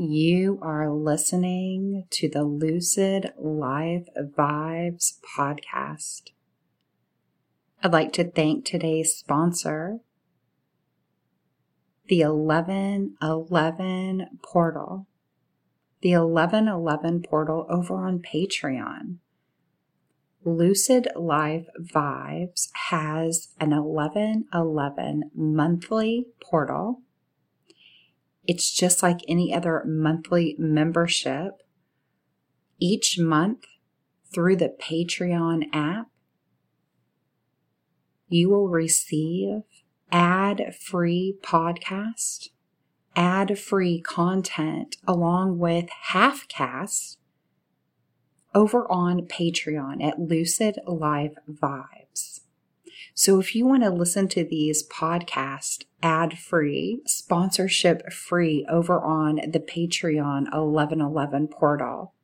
You are listening to the Lucid Life Vibes podcast. I'd like to thank today's sponsor, the 1111 portal. The 1111 portal over on Patreon. Lucid Life Vibes has an 1111 monthly portal it's just like any other monthly membership. Each month through the Patreon app, you will receive ad free podcast, ad free content along with half cast over on Patreon at Lucid Life Vibes. So if you want to listen to these podcasts ad free, sponsorship free over on the Patreon 1111 portal,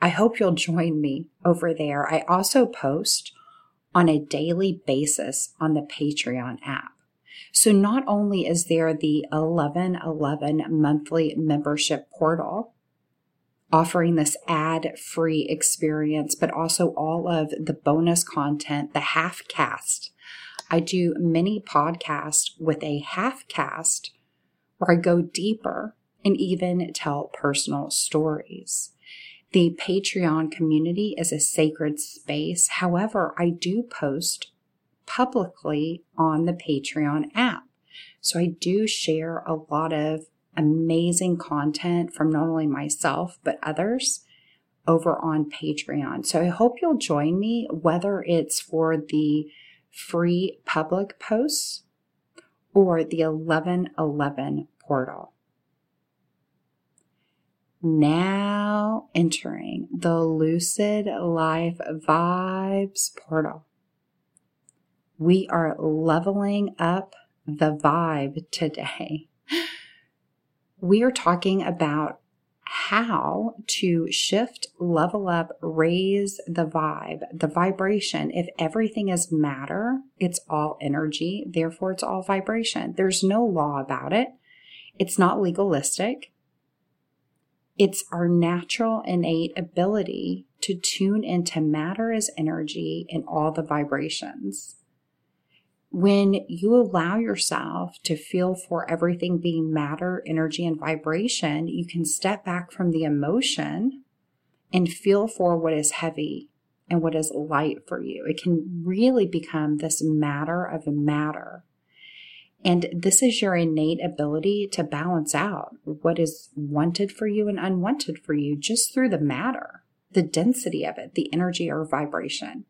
I hope you'll join me over there. I also post on a daily basis on the Patreon app. So not only is there the 1111 monthly membership portal offering this ad free experience, but also all of the bonus content, the half cast I do many podcasts with a half cast where I go deeper and even tell personal stories. The Patreon community is a sacred space. However, I do post publicly on the Patreon app. So I do share a lot of amazing content from not only myself, but others over on Patreon. So I hope you'll join me, whether it's for the free public posts or the 1111 portal. Now entering the Lucid Life Vibes portal. We are leveling up the vibe today. We are talking about how to shift, level up, raise the vibe, the vibration. If everything is matter, it's all energy, therefore it's all vibration. There's no law about it. It's not legalistic. It's our natural innate ability to tune into matter as energy and all the vibrations when you allow yourself to feel for everything being matter, energy, and vibration, you can step back from the emotion and feel for what is heavy and what is light for you. It can really become this matter of matter. And this is your innate ability to balance out what is wanted for you and unwanted for you just through the matter, the density of it, the energy or vibration.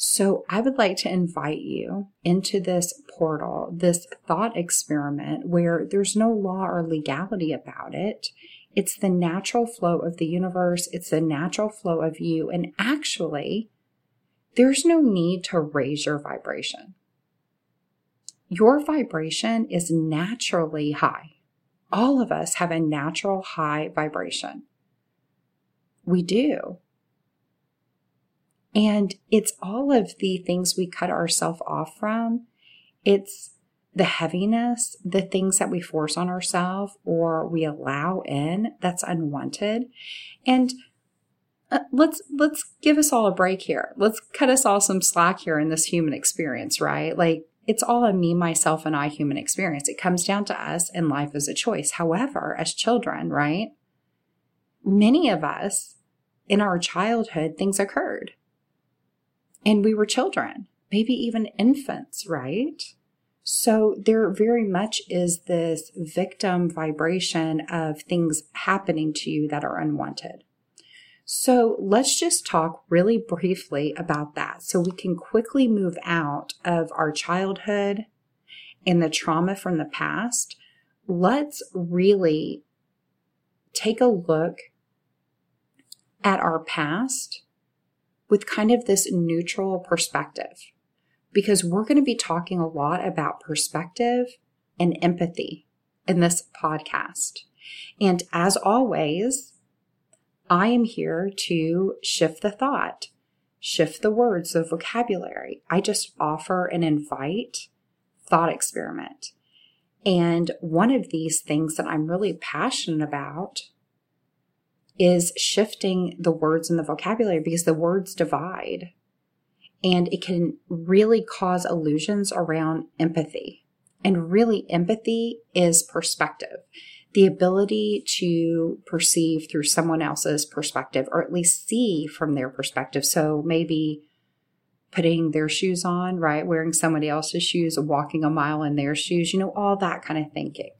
So I would like to invite you into this portal, this thought experiment where there's no law or legality about it. It's the natural flow of the universe. It's the natural flow of you. And actually, there's no need to raise your vibration. Your vibration is naturally high. All of us have a natural high vibration. We do. And it's all of the things we cut ourselves off from. It's the heaviness, the things that we force on ourselves or we allow in that's unwanted. And uh, let's let's give us all a break here. Let's cut us all some slack here in this human experience, right? Like it's all a me, myself, and I human experience. It comes down to us, and life is a choice. However, as children, right? Many of us in our childhood, things occurred and we were children, maybe even infants, right? So there very much is this victim vibration of things happening to you that are unwanted. So let's just talk really briefly about that so we can quickly move out of our childhood and the trauma from the past. Let's really take a look at our past with kind of this neutral perspective because we're going to be talking a lot about perspective and empathy in this podcast. And as always, I am here to shift the thought, shift the words, the vocabulary. I just offer and invite thought experiment. And one of these things that I'm really passionate about is shifting the words in the vocabulary because the words divide and it can really cause illusions around empathy. And really, empathy is perspective the ability to perceive through someone else's perspective or at least see from their perspective. So maybe putting their shoes on, right? Wearing somebody else's shoes, walking a mile in their shoes, you know, all that kind of thinking.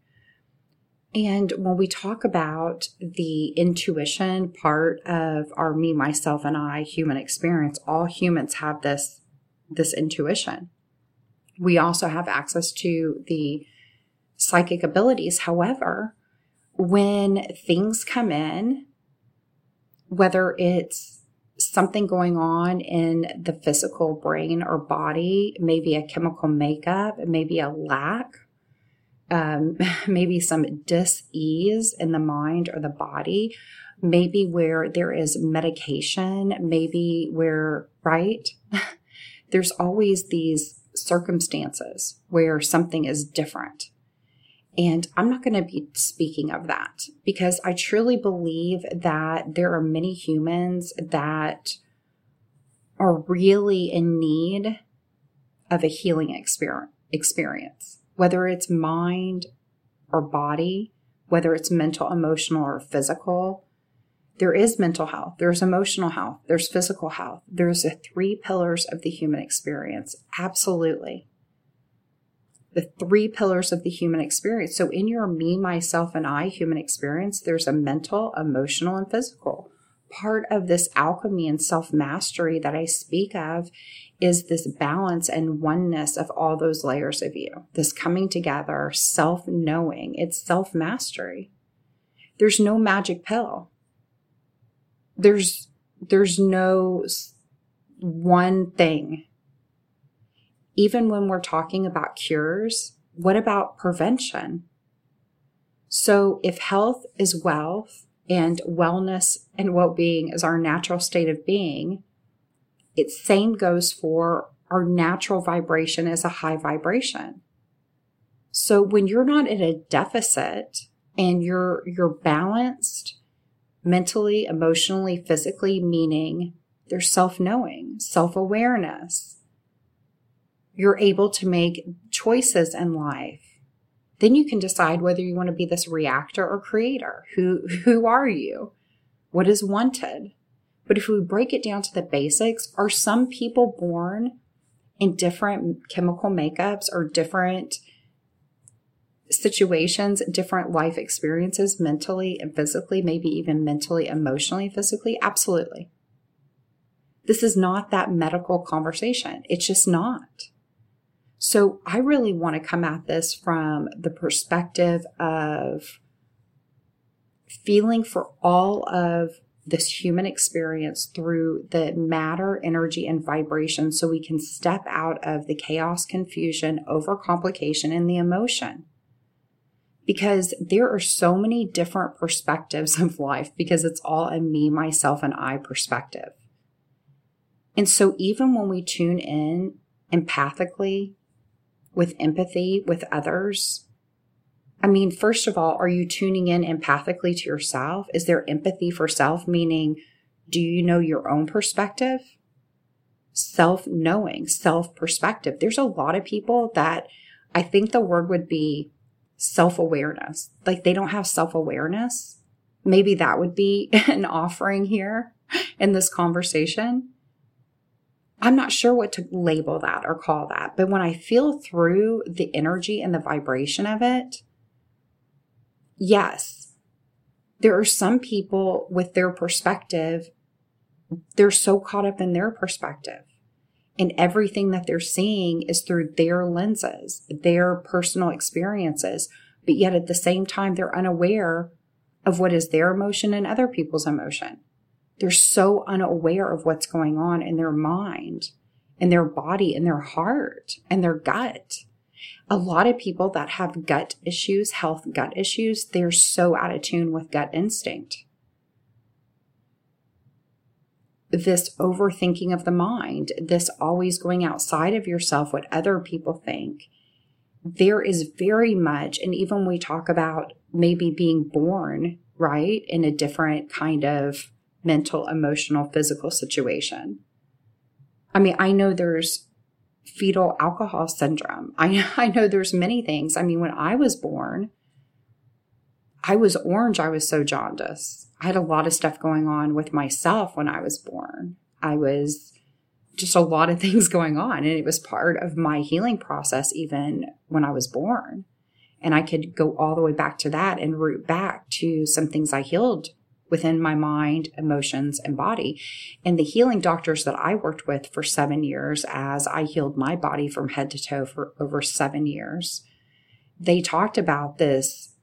And when we talk about the intuition part of our me, myself, and I human experience, all humans have this, this intuition. We also have access to the psychic abilities. However, when things come in, whether it's something going on in the physical brain or body, maybe a chemical makeup, maybe a lack, um, maybe some dis-ease in the mind or the body, maybe where there is medication, maybe where, right? There's always these circumstances where something is different. And I'm not going to be speaking of that because I truly believe that there are many humans that are really in need of a healing experience, whether it's mind or body, whether it's mental, emotional, or physical. There is mental health, there's emotional health, there's physical health. There's the three pillars of the human experience. Absolutely the three pillars of the human experience. So in your me, myself, and I human experience, there's a mental, emotional, and physical. Part of this alchemy and self mastery that I speak of is this balance and oneness of all those layers of you, this coming together, self knowing. It's self mastery. There's no magic pill. There's, there's no one thing even when we're talking about cures, what about prevention? So if health is wealth and wellness and well-being is our natural state of being, it same goes for our natural vibration as a high vibration. So when you're not in a deficit and you're you're balanced mentally, emotionally, physically, meaning there's self-knowing, self-awareness, you're able to make choices in life. Then you can decide whether you want to be this reactor or creator. Who, who are you? What is wanted? But if we break it down to the basics, are some people born in different chemical makeups or different situations, different life experiences, mentally and physically, maybe even mentally, emotionally, physically? Absolutely. This is not that medical conversation. It's just not. So I really want to come at this from the perspective of feeling for all of this human experience through the matter, energy, and vibration so we can step out of the chaos, confusion, overcomplication, and the emotion. Because there are so many different perspectives of life because it's all a me, myself, and I perspective. And so even when we tune in empathically with empathy with others? I mean, first of all, are you tuning in empathically to yourself? Is there empathy for self? Meaning, do you know your own perspective? Self knowing, self perspective. There's a lot of people that I think the word would be self awareness. Like they don't have self awareness. Maybe that would be an offering here in this conversation. I'm not sure what to label that or call that, but when I feel through the energy and the vibration of it, yes, there are some people with their perspective, they're so caught up in their perspective. And everything that they're seeing is through their lenses, their personal experiences. But yet at the same time, they're unaware of what is their emotion and other people's emotion. They're so unaware of what's going on in their mind, in their body, in their heart, and their gut. A lot of people that have gut issues, health gut issues, they're so out of tune with gut instinct. This overthinking of the mind, this always going outside of yourself, what other people think, there is very much, and even we talk about maybe being born, right, in a different kind of mental, emotional, physical situation. I mean, I know there's fetal alcohol syndrome. I, I know there's many things. I mean, when I was born, I was orange. I was so jaundiced. I had a lot of stuff going on with myself when I was born. I was just a lot of things going on. And it was part of my healing process, even when I was born. And I could go all the way back to that and root back to some things I healed within my mind, emotions, and body. And the healing doctors that I worked with for seven years, as I healed my body from head to toe for over seven years, they talked about this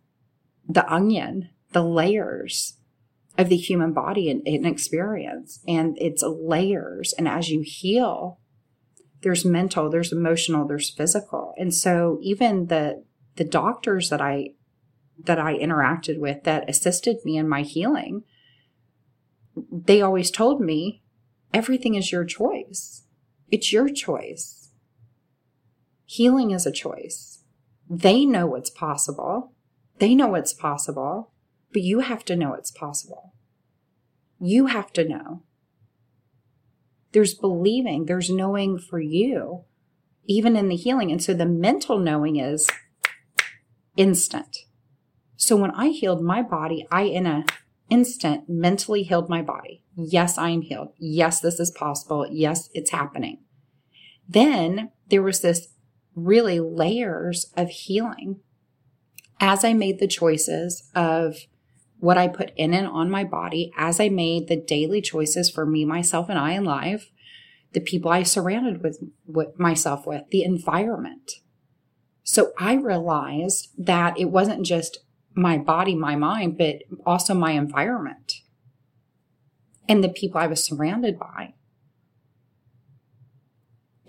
the onion, the layers of the human body and, and experience. And it's layers. And as you heal, there's mental, there's emotional, there's physical. And so even the the doctors that I that I interacted with that assisted me in my healing, they always told me everything is your choice. It's your choice. Healing is a choice. They know what's possible. They know what's possible, but you have to know it's possible. You have to know. There's believing, there's knowing for you, even in the healing. And so the mental knowing is instant. So when I healed my body, I in an instant mentally healed my body. Yes, I am healed. Yes, this is possible. Yes, it's happening. Then there was this really layers of healing as I made the choices of what I put in and on my body, as I made the daily choices for me, myself, and I in life, the people I surrounded with, with myself with, the environment. So I realized that it wasn't just my body, my mind, but also my environment and the people I was surrounded by.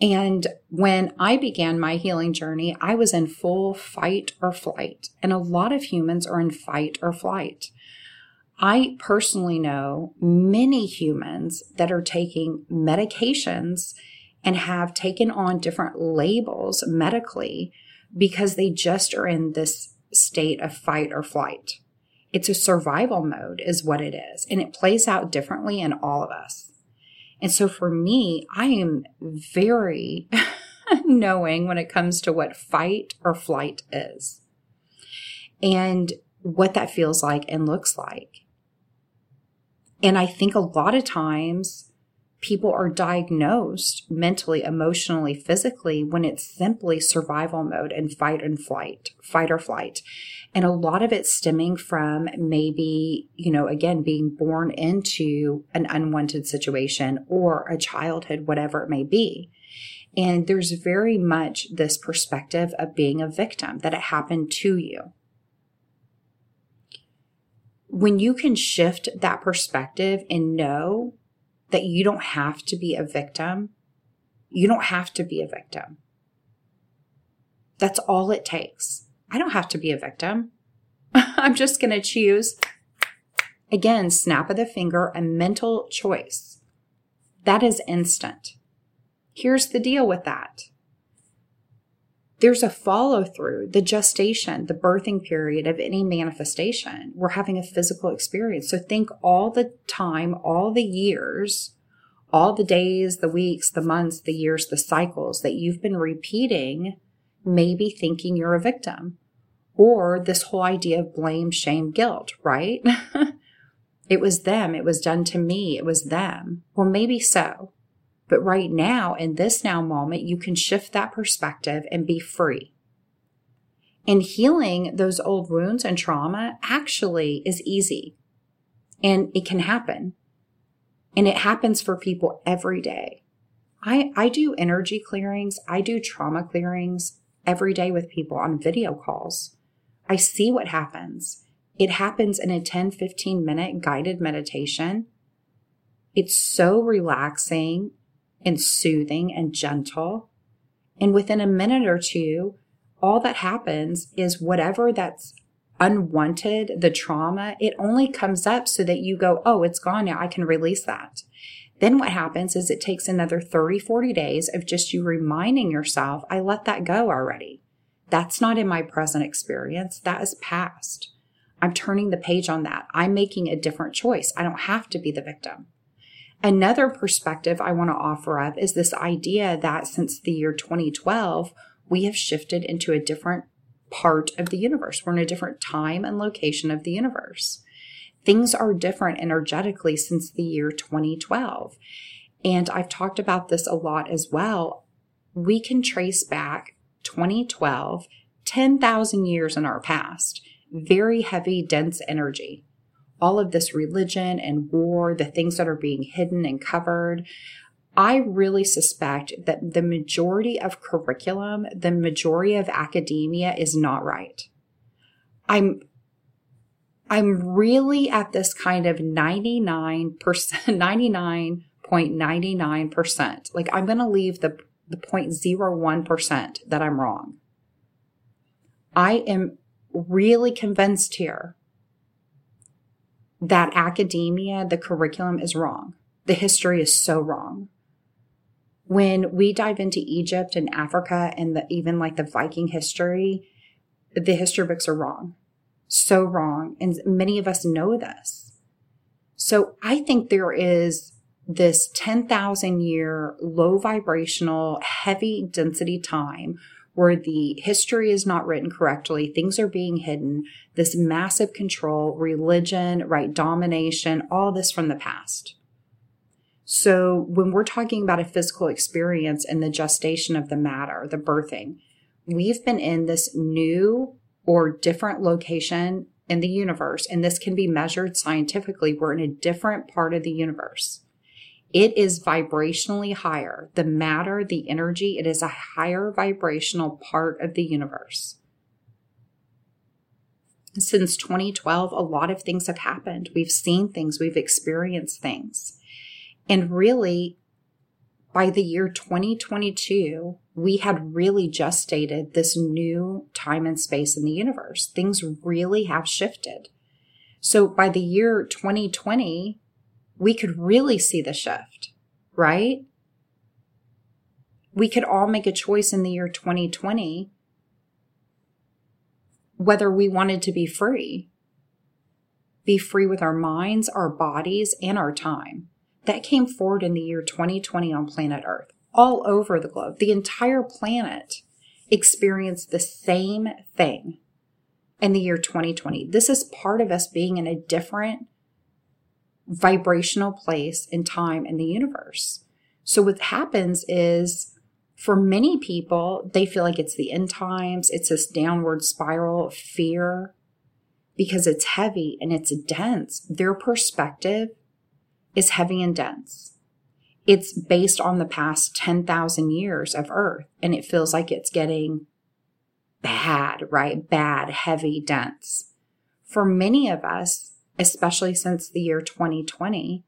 And when I began my healing journey, I was in full fight or flight. And a lot of humans are in fight or flight. I personally know many humans that are taking medications and have taken on different labels medically because they just are in this state of fight or flight. It's a survival mode, is what it is. And it plays out differently in all of us. And so for me, I am very knowing when it comes to what fight or flight is and what that feels like and looks like. And I think a lot of times people are diagnosed mentally, emotionally, physically when it's simply survival mode and fight and flight, fight or flight. And a lot of it stemming from maybe, you know, again, being born into an unwanted situation or a childhood, whatever it may be. And there's very much this perspective of being a victim, that it happened to you. When you can shift that perspective and know that you don't have to be a victim. You don't have to be a victim. That's all it takes. I don't have to be a victim. I'm just going to choose, again, snap of the finger, a mental choice. That is instant. Here's the deal with that there's a follow through, the gestation, the birthing period of any manifestation. We're having a physical experience. So think all the time, all the years, all the days, the weeks, the months, the years, the cycles that you've been repeating, maybe thinking you're a victim or this whole idea of blame, shame, guilt, right? it was them. It was done to me. It was them. Well, maybe so. But right now, in this now moment, you can shift that perspective and be free. And healing those old wounds and trauma actually is easy and it can happen. And it happens for people every day. I, I do energy clearings. I do trauma clearings every day with people on video calls. I see what happens. It happens in a 10, 15 minute guided meditation. It's so relaxing and soothing and gentle. And within a minute or two, all that happens is whatever that's unwanted, the trauma, it only comes up so that you go, oh, it's gone now. I can release that. Then what happens is it takes another 30, 40 days of just you reminding yourself, I let that go already. That's not in my present experience. That is past. I'm turning the page on that. I'm making a different choice. I don't have to be the victim. Another perspective I want to offer up is this idea that since the year 2012, we have shifted into a different part of the universe. We're in a different time and location of the universe. Things are different energetically since the year 2012. And I've talked about this a lot as well. We can trace back 2012, 10,000 years in our past, very heavy, dense energy. All of this religion and war, the things that are being hidden and covered. I really suspect that the majority of curriculum, the majority of academia is not right. I'm I'm really at this kind of 99%, 99.99%. Like I'm going to leave the, the 0.01% that I'm wrong. I am really convinced here that academia, the curriculum is wrong. The history is so wrong when we dive into Egypt and Africa and the, even like the Viking history, the history books are wrong. So wrong. And many of us know this. So I think there is this 10,000 year low vibrational, heavy density time where the history is not written correctly, things are being hidden, this massive control, religion, right, domination, all this from the past. So when we're talking about a physical experience and the gestation of the matter, the birthing, we've been in this new or different location in the universe, and this can be measured scientifically. We're in a different part of the universe. It is vibrationally higher. The matter, the energy, it is a higher vibrational part of the universe. Since 2012, a lot of things have happened. We've seen things, we've experienced things. And really, by the year 2022, we had really gestated this new time and space in the universe. Things really have shifted. So by the year 2020, we could really see the shift, right? We could all make a choice in the year 2020 whether we wanted to be free. Be free with our minds, our bodies, and our time that came forward in the year 2020 on planet Earth, all over the globe. The entire planet experienced the same thing in the year 2020. This is part of us being in a different vibrational place in time in the universe. So what happens is for many people, they feel like it's the end times. It's this downward spiral of fear because it's heavy and it's dense. Their perspective is heavy and dense. It's based on the past 10,000 years of Earth, and it feels like it's getting bad, right? Bad, heavy, dense. For many of us, especially since the year 2020,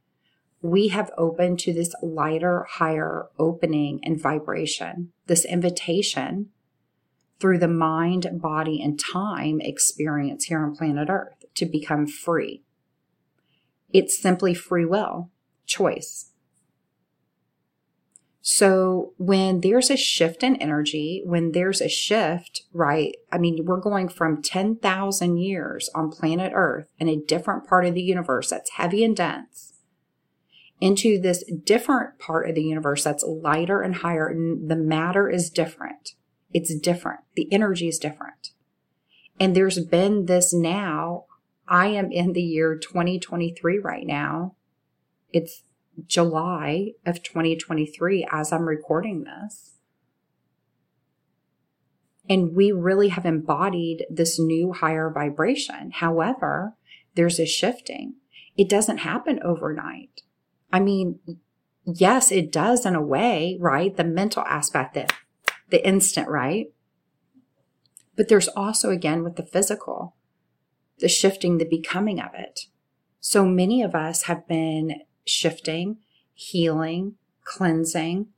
we have opened to this lighter, higher opening and vibration, this invitation through the mind, body, and time experience here on planet Earth to become free. It's simply free will, choice. So when there's a shift in energy, when there's a shift, right? I mean, we're going from 10,000 years on planet Earth in a different part of the universe that's heavy and dense into this different part of the universe that's lighter and higher. And the matter is different. It's different. The energy is different. And there's been this now I am in the year 2023 right now. It's July of 2023 as I'm recording this. And we really have embodied this new higher vibration. However, there's a shifting. It doesn't happen overnight. I mean, yes, it does in a way, right? The mental aspect, the, the instant, right? But there's also, again, with the physical, the shifting, the becoming of it. So many of us have been shifting, healing, cleansing.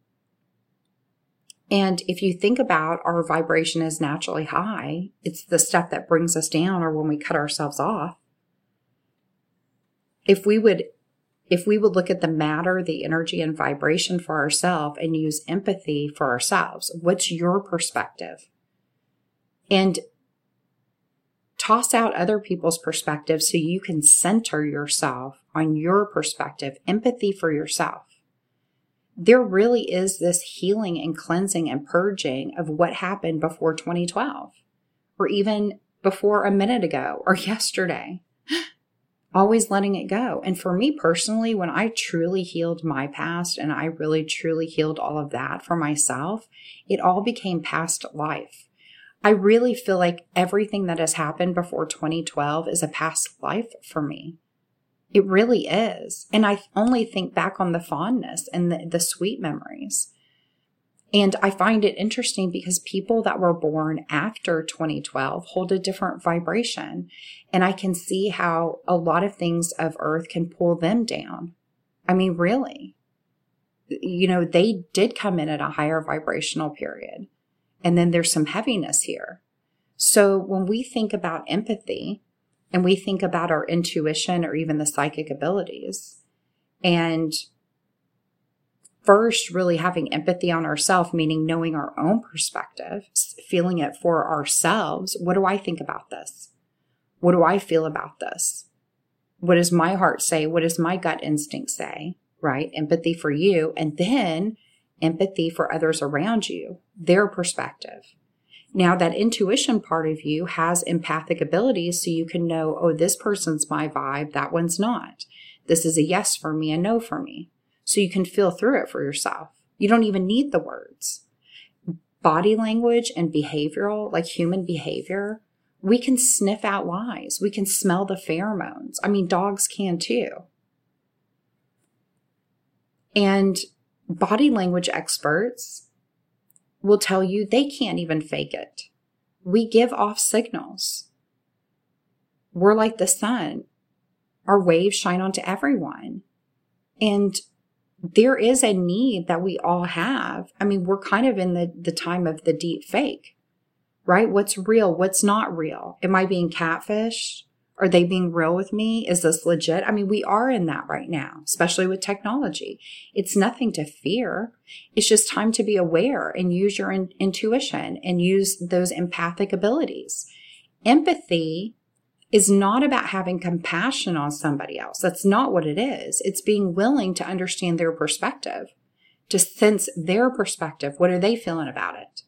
And if you think about our vibration is naturally high, it's the stuff that brings us down or when we cut ourselves off. If we would if we would look at the matter, the energy and vibration for ourselves and use empathy for ourselves, what's your perspective? and toss out other people's perspectives so you can center yourself on your perspective, empathy for yourself. There really is this healing and cleansing and purging of what happened before 2012 or even before a minute ago or yesterday. Always letting it go. And for me personally, when I truly healed my past and I really truly healed all of that for myself, it all became past life. I really feel like everything that has happened before 2012 is a past life for me. It really is. And I only think back on the fondness and the, the sweet memories. And I find it interesting because people that were born after 2012 hold a different vibration. And I can see how a lot of things of earth can pull them down. I mean, really. You know, they did come in at a higher vibrational period. And then there's some heaviness here. So when we think about empathy and we think about our intuition or even the psychic abilities and first really having empathy on ourselves, meaning knowing our own perspective, feeling it for ourselves. What do I think about this? What do I feel about this? What does my heart say? What does my gut instinct say? Right? Empathy for you. And then empathy for others around you, their perspective. Now, that intuition part of you has empathic abilities so you can know, oh, this person's my vibe, that one's not. This is a yes for me, a no for me so you can feel through it for yourself. You don't even need the words. Body language and behavioral, like human behavior, we can sniff out lies. We can smell the pheromones. I mean, dogs can too. And body language experts will tell you they can't even fake it. We give off signals. We're like the sun. Our waves shine onto everyone. And there is a need that we all have. I mean, we're kind of in the, the time of the deep fake, right? What's real? What's not real? Am I being catfished? Are they being real with me? Is this legit? I mean, we are in that right now, especially with technology. It's nothing to fear. It's just time to be aware and use your in- intuition and use those empathic abilities. Empathy is not about having compassion on somebody else. That's not what it is. It's being willing to understand their perspective, to sense their perspective. What are they feeling about it?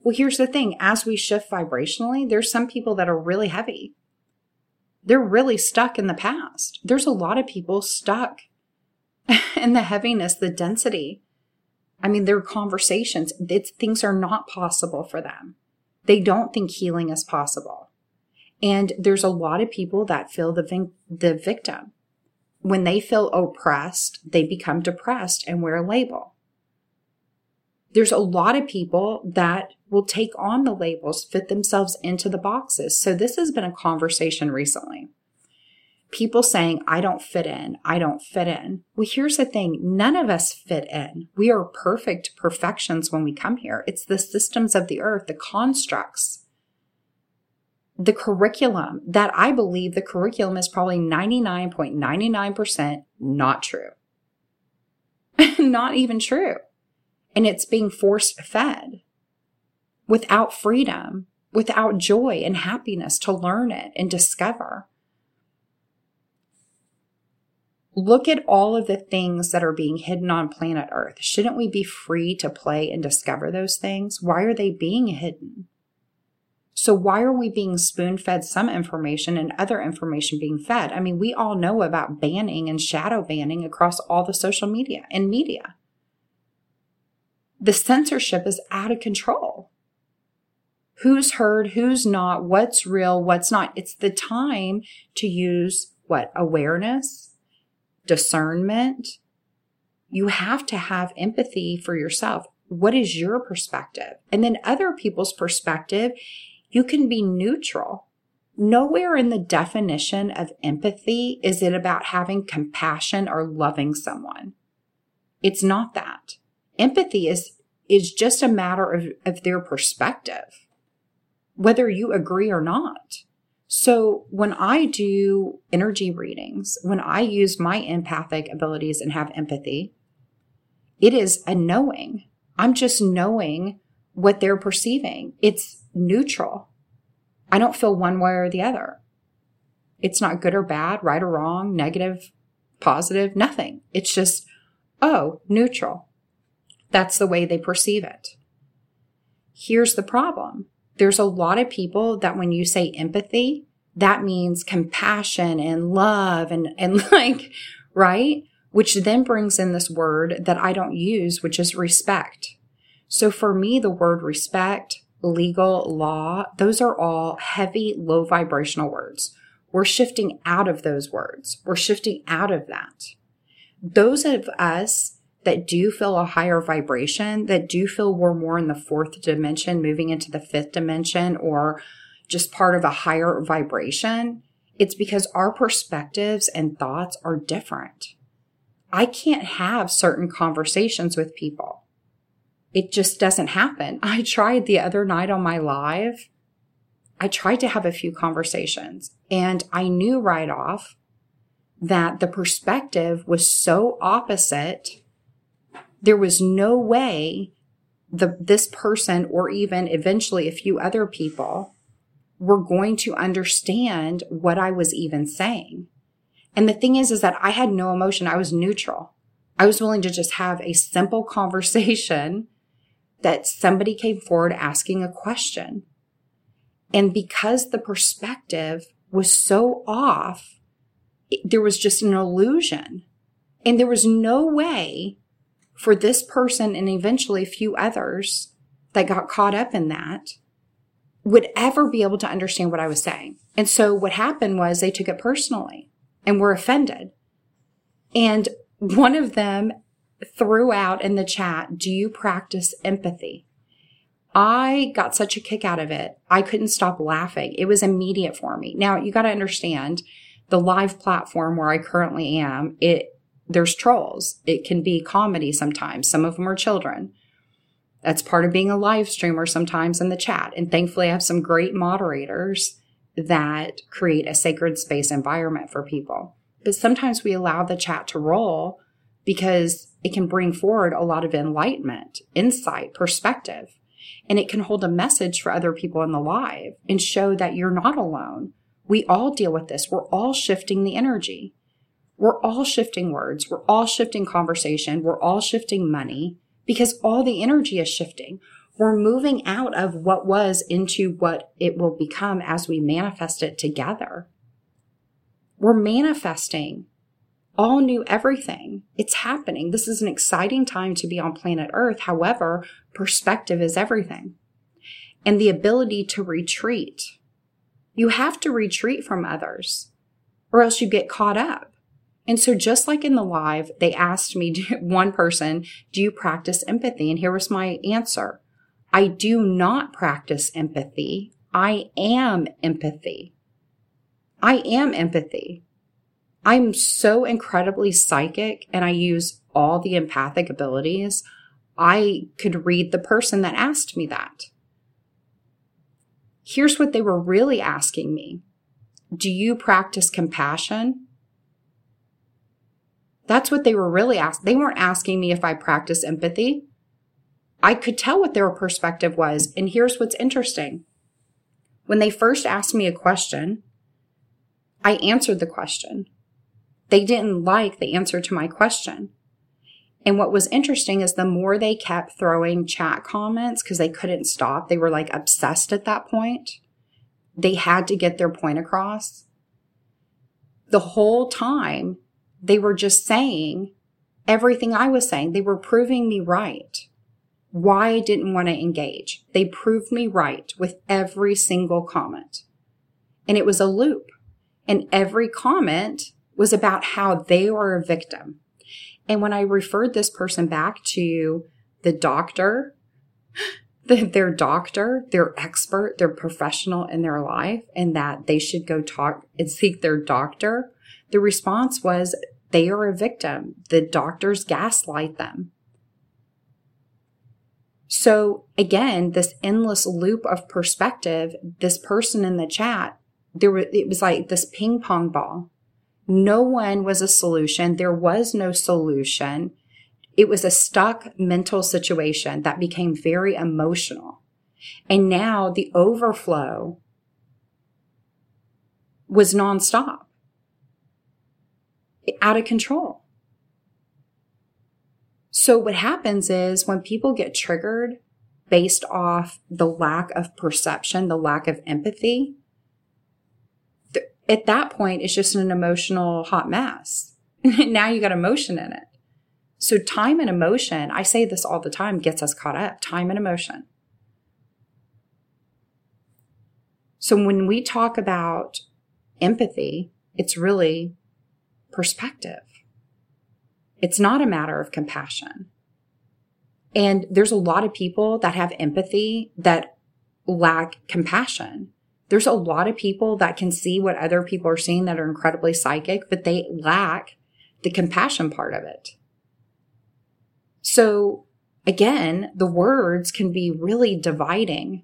Well, here's the thing as we shift vibrationally, there's some people that are really heavy. They're really stuck in the past. There's a lot of people stuck in the heaviness, the density. I mean, their conversations, things are not possible for them. They don't think healing is possible and there's a lot of people that feel the, the victim. When they feel oppressed, they become depressed and wear a label. There's a lot of people that will take on the labels, fit themselves into the boxes. So this has been a conversation recently. People saying, I don't fit in. I don't fit in. Well, here's the thing. None of us fit in. We are perfect perfections when we come here. It's the systems of the earth, the constructs the curriculum that I believe the curriculum is probably 99.99% not true. not even true. And it's being force fed without freedom, without joy and happiness to learn it and discover. Look at all of the things that are being hidden on planet Earth. Shouldn't we be free to play and discover those things? Why are they being hidden? So why are we being spoon fed some information and other information being fed? I mean, we all know about banning and shadow banning across all the social media and media. The censorship is out of control. Who's heard, who's not, what's real, what's not. It's the time to use what? Awareness, discernment. You have to have empathy for yourself. What is your perspective? And then other people's perspective you can be neutral. Nowhere in the definition of empathy is it about having compassion or loving someone. It's not that. Empathy is, is just a matter of, of their perspective, whether you agree or not. So when I do energy readings, when I use my empathic abilities and have empathy, it is a knowing. I'm just knowing what they're perceiving. It's neutral. I don't feel one way or the other. It's not good or bad, right or wrong, negative, positive, nothing. It's just, oh, neutral. That's the way they perceive it. Here's the problem. There's a lot of people that when you say empathy, that means compassion and love and, and like, right? Which then brings in this word that I don't use, which is respect. So for me, the word respect, legal, law, those are all heavy, low vibrational words. We're shifting out of those words. We're shifting out of that. Those of us that do feel a higher vibration, that do feel we're more in the fourth dimension, moving into the fifth dimension, or just part of a higher vibration, it's because our perspectives and thoughts are different. I can't have certain conversations with people. It just doesn't happen. I tried the other night on my live. I tried to have a few conversations and I knew right off that the perspective was so opposite. There was no way the, this person or even eventually a few other people were going to understand what I was even saying. And the thing is, is that I had no emotion. I was neutral. I was willing to just have a simple conversation that somebody came forward asking a question. And because the perspective was so off, there was just an illusion. And there was no way for this person and eventually a few others that got caught up in that would ever be able to understand what I was saying. And so what happened was they took it personally and were offended. And one of them threw out in the chat, do you practice empathy? I got such a kick out of it. I couldn't stop laughing. It was immediate for me. Now you got to understand the live platform where I currently am. It, there's trolls. It can be comedy sometimes. Some of them are children. That's part of being a live streamer sometimes in the chat. And thankfully I have some great moderators that create a sacred space environment for people. But sometimes we allow the chat to roll because it can bring forward a lot of enlightenment, insight, perspective, and it can hold a message for other people in the live and show that you're not alone. We all deal with this. We're all shifting the energy. We're all shifting words. We're all shifting conversation. We're all shifting money because all the energy is shifting. We're moving out of what was into what it will become as we manifest it together. We're manifesting all new everything. It's happening. This is an exciting time to be on planet Earth. However, perspective is everything. And the ability to retreat. You have to retreat from others or else you get caught up. And so just like in the live, they asked me, one person, do you practice empathy? And here was my answer. I do not practice empathy. I am empathy. I am empathy. I'm so incredibly psychic and I use all the empathic abilities. I could read the person that asked me that. Here's what they were really asking me. Do you practice compassion? That's what they were really asking. They weren't asking me if I practice empathy. I could tell what their perspective was. And here's what's interesting. When they first asked me a question, I answered the question. They didn't like the answer to my question. And what was interesting is the more they kept throwing chat comments because they couldn't stop, they were like obsessed at that point. They had to get their point across. The whole time they were just saying everything I was saying. They were proving me right. Why I didn't want to engage. They proved me right with every single comment. And it was a loop. And every comment was about how they were a victim. And when I referred this person back to the doctor, the, their doctor, their expert, their professional in their life, and that they should go talk and seek their doctor, the response was they are a victim. The doctors gaslight them. So again, this endless loop of perspective, this person in the chat, there was, it was like this ping pong ball. No one was a solution. There was no solution. It was a stuck mental situation that became very emotional. And now the overflow was nonstop, out of control. So what happens is when people get triggered based off the lack of perception, the lack of empathy, th- at that point, it's just an emotional hot mess. now you got emotion in it. So time and emotion, I say this all the time, gets us caught up. Time and emotion. So when we talk about empathy, it's really perspective. It's not a matter of compassion. And there's a lot of people that have empathy that lack compassion. There's a lot of people that can see what other people are seeing that are incredibly psychic, but they lack the compassion part of it. So again, the words can be really dividing.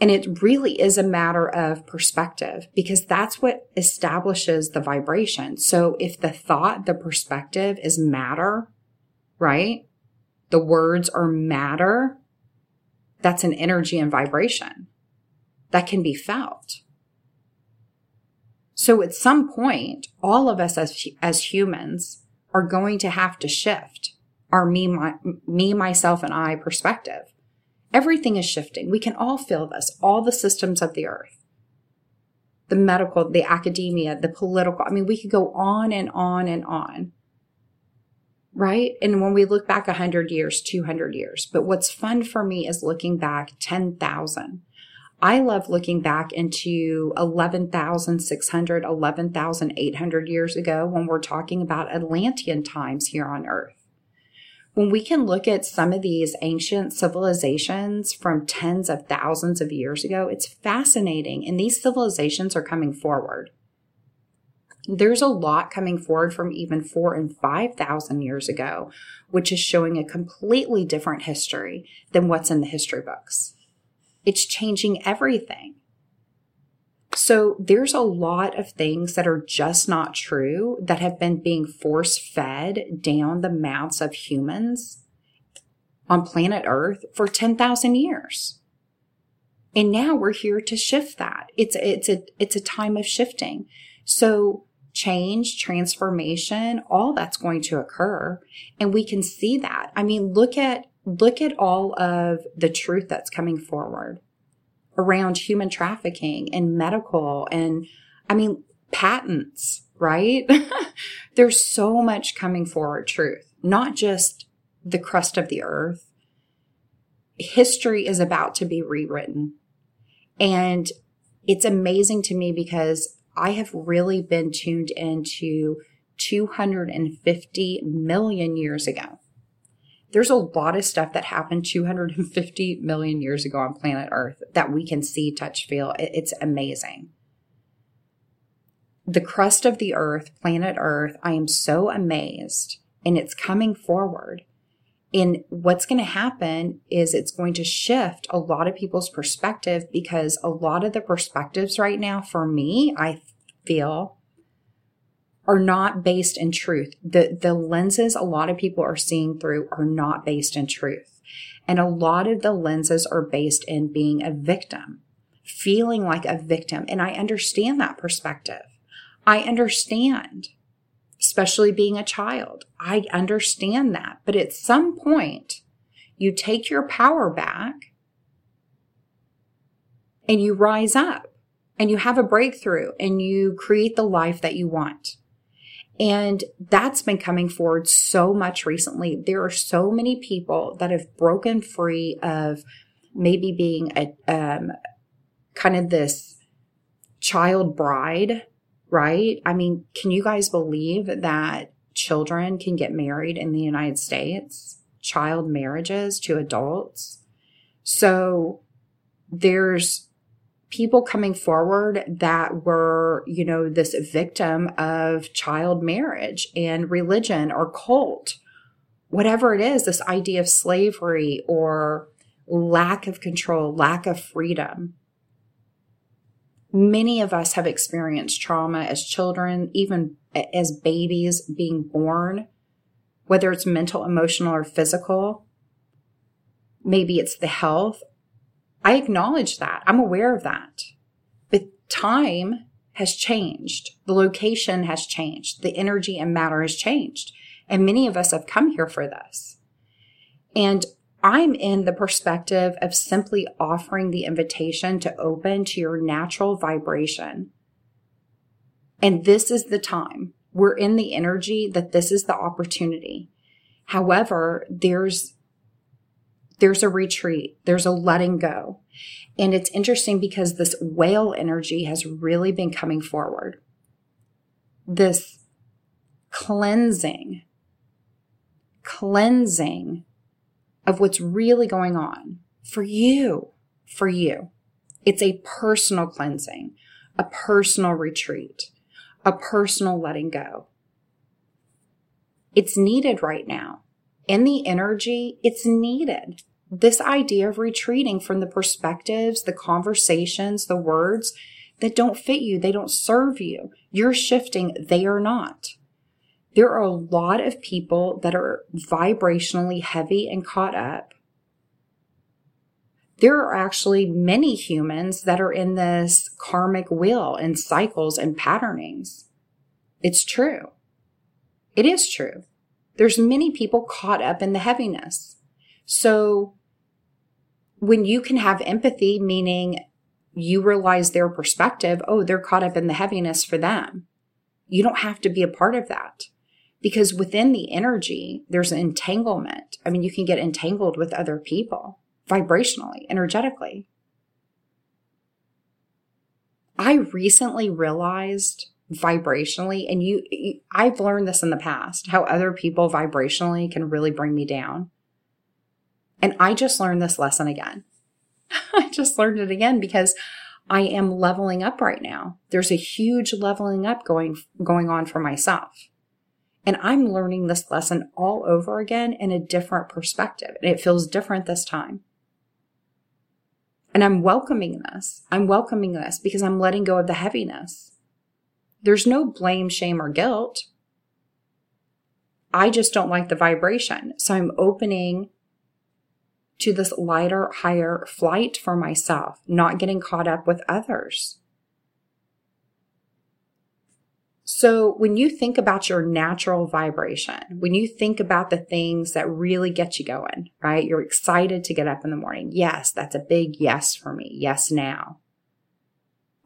And it really is a matter of perspective because that's what establishes the vibration. So if the thought, the perspective is matter, right? The words are matter. That's an energy and vibration that can be felt. So at some point, all of us as, as humans are going to have to shift our me, my, me, myself, and I perspective. Everything is shifting. We can all feel this, all the systems of the earth, the medical, the academia, the political. I mean, we could go on and on and on. Right. And when we look back 100 years, 200 years, but what's fun for me is looking back 10,000 I love looking back into 11,600, 11,800 years ago when we're talking about Atlantean times here on Earth. When we can look at some of these ancient civilizations from tens of thousands of years ago, it's fascinating. And these civilizations are coming forward. There's a lot coming forward from even four and 5,000 years ago, which is showing a completely different history than what's in the history books. It's changing everything. So there's a lot of things that are just not true that have been being force fed down the mouths of humans on planet Earth for 10,000 years. And now we're here to shift that. It's, it's a, it's a time of shifting. So change, transformation, all that's going to occur. And we can see that. I mean, look at look at all of the truth that's coming forward around human trafficking and medical and I mean, patents, right? There's so much coming forward truth, not just the crust of the earth. History is about to be rewritten. And it's amazing to me because I have really been tuned into 250 million years ago there's a lot of stuff that happened 250 million years ago on planet Earth that we can see, touch, feel. It's amazing. The crust of the earth, planet Earth, I am so amazed and it's coming forward. And what's going to happen is it's going to shift a lot of people's perspective because a lot of the perspectives right now for me, I feel are not based in truth. The, the lenses a lot of people are seeing through are not based in truth. And a lot of the lenses are based in being a victim, feeling like a victim. And I understand that perspective. I understand, especially being a child. I understand that. But at some point, you take your power back and you rise up and you have a breakthrough and you create the life that you want. And that's been coming forward so much recently. There are so many people that have broken free of maybe being a um, kind of this child bride, right? I mean, can you guys believe that children can get married in the United States? Child marriages to adults. So there's people coming forward that were, you know, this victim of child marriage and religion or cult, whatever it is, this idea of slavery or lack of control, lack of freedom. Many of us have experienced trauma as children, even as babies being born, whether it's mental, emotional, or physical. Maybe it's the health I acknowledge that. I'm aware of that. But time has changed. The location has changed. The energy and matter has changed. And many of us have come here for this. And I'm in the perspective of simply offering the invitation to open to your natural vibration. And this is the time. We're in the energy that this is the opportunity. However, there's there's a retreat, there's a letting go. And it's interesting because this whale energy has really been coming forward. This cleansing, cleansing of what's really going on for you, for you. It's a personal cleansing, a personal retreat, a personal letting go. It's needed right now. In the energy, it's needed. This idea of retreating from the perspectives, the conversations, the words that don't fit you, they don't serve you. You're shifting, they are not. There are a lot of people that are vibrationally heavy and caught up. There are actually many humans that are in this karmic wheel and cycles and patternings. It's true. It is true. There's many people caught up in the heaviness. So when you can have empathy, meaning you realize their perspective, oh, they're caught up in the heaviness for them. You don't have to be a part of that because within the energy, there's an entanglement. I mean, you can get entangled with other people vibrationally, energetically. I recently realized vibrationally, and you, I've learned this in the past, how other people vibrationally can really bring me down. And I just learned this lesson again. I just learned it again because I am leveling up right now. There's a huge leveling up going, going on for myself. And I'm learning this lesson all over again in a different perspective. And it feels different this time. And I'm welcoming this. I'm welcoming this because I'm letting go of the heaviness. There's no blame, shame, or guilt. I just don't like the vibration. So I'm opening to this lighter, higher flight for myself, not getting caught up with others. So when you think about your natural vibration, when you think about the things that really get you going, right? You're excited to get up in the morning. Yes, that's a big yes for me. Yes, now.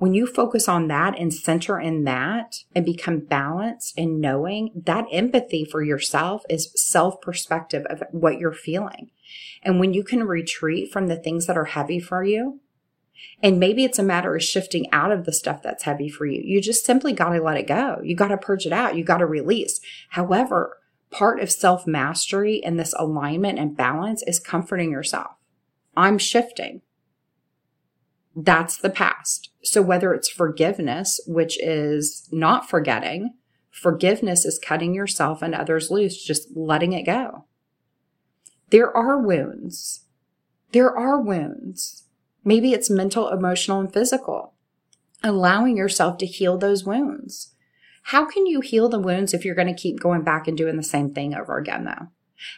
When you focus on that and center in that and become balanced in knowing that empathy for yourself is self perspective of what you're feeling. And when you can retreat from the things that are heavy for you, and maybe it's a matter of shifting out of the stuff that's heavy for you. You just simply got to let it go. You got to purge it out. You got to release. However, part of self mastery and this alignment and balance is comforting yourself. I'm shifting. That's the past. So whether it's forgiveness, which is not forgetting, forgiveness is cutting yourself and others loose, just letting it go. There are wounds. There are wounds. Maybe it's mental, emotional, and physical. Allowing yourself to heal those wounds. How can you heal the wounds if you're going to keep going back and doing the same thing over again, though?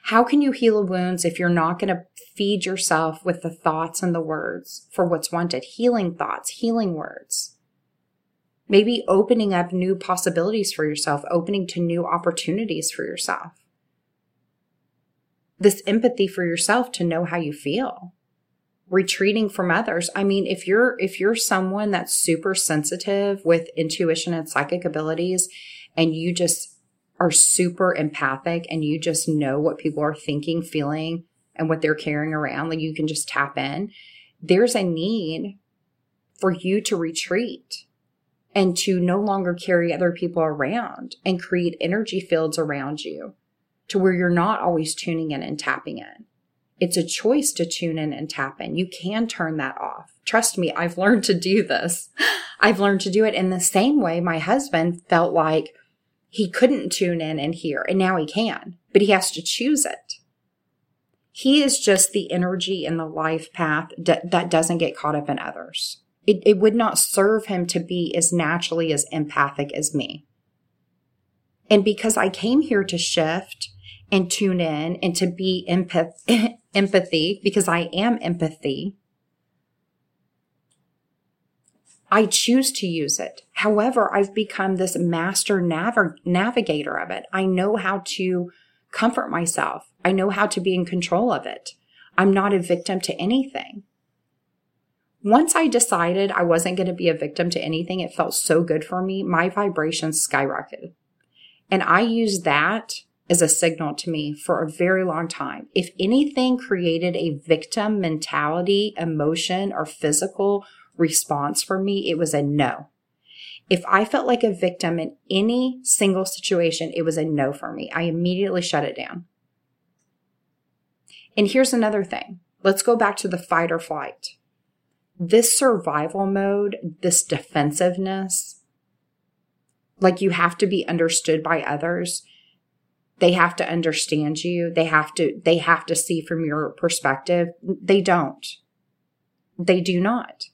How can you heal wounds if you're not going to feed yourself with the thoughts and the words for what's wanted? Healing thoughts, healing words. Maybe opening up new possibilities for yourself, opening to new opportunities for yourself. This empathy for yourself to know how you feel retreating from others. I mean, if you're, if you're someone that's super sensitive with intuition and psychic abilities and you just are super empathic and you just know what people are thinking, feeling, and what they're carrying around, like you can just tap in, there's a need for you to retreat and to no longer carry other people around and create energy fields around you to where you're not always tuning in and tapping in. It's a choice to tune in and tap in. You can turn that off. Trust me, I've learned to do this. I've learned to do it in the same way my husband felt like he couldn't tune in and hear, and now he can, but he has to choose it. He is just the energy in the life path that doesn't get caught up in others. It, it would not serve him to be as naturally as empathic as me. And because I came here to shift and tune in and to be empath- empathy because I am empathy. I choose to use it. However, I've become this master nav- navigator of it. I know how to comfort myself. I know how to be in control of it. I'm not a victim to anything. Once I decided I wasn't going to be a victim to anything, it felt so good for me. My vibrations skyrocketed. And I used that as a signal to me for a very long time. If anything created a victim mentality, emotion, or physical response for me, it was a no. If I felt like a victim in any single situation, it was a no for me. I immediately shut it down. And here's another thing. Let's go back to the fight or flight. This survival mode, this defensiveness, like you have to be understood by others. They have to understand you. They have to, they have to see from your perspective. They don't. They do not.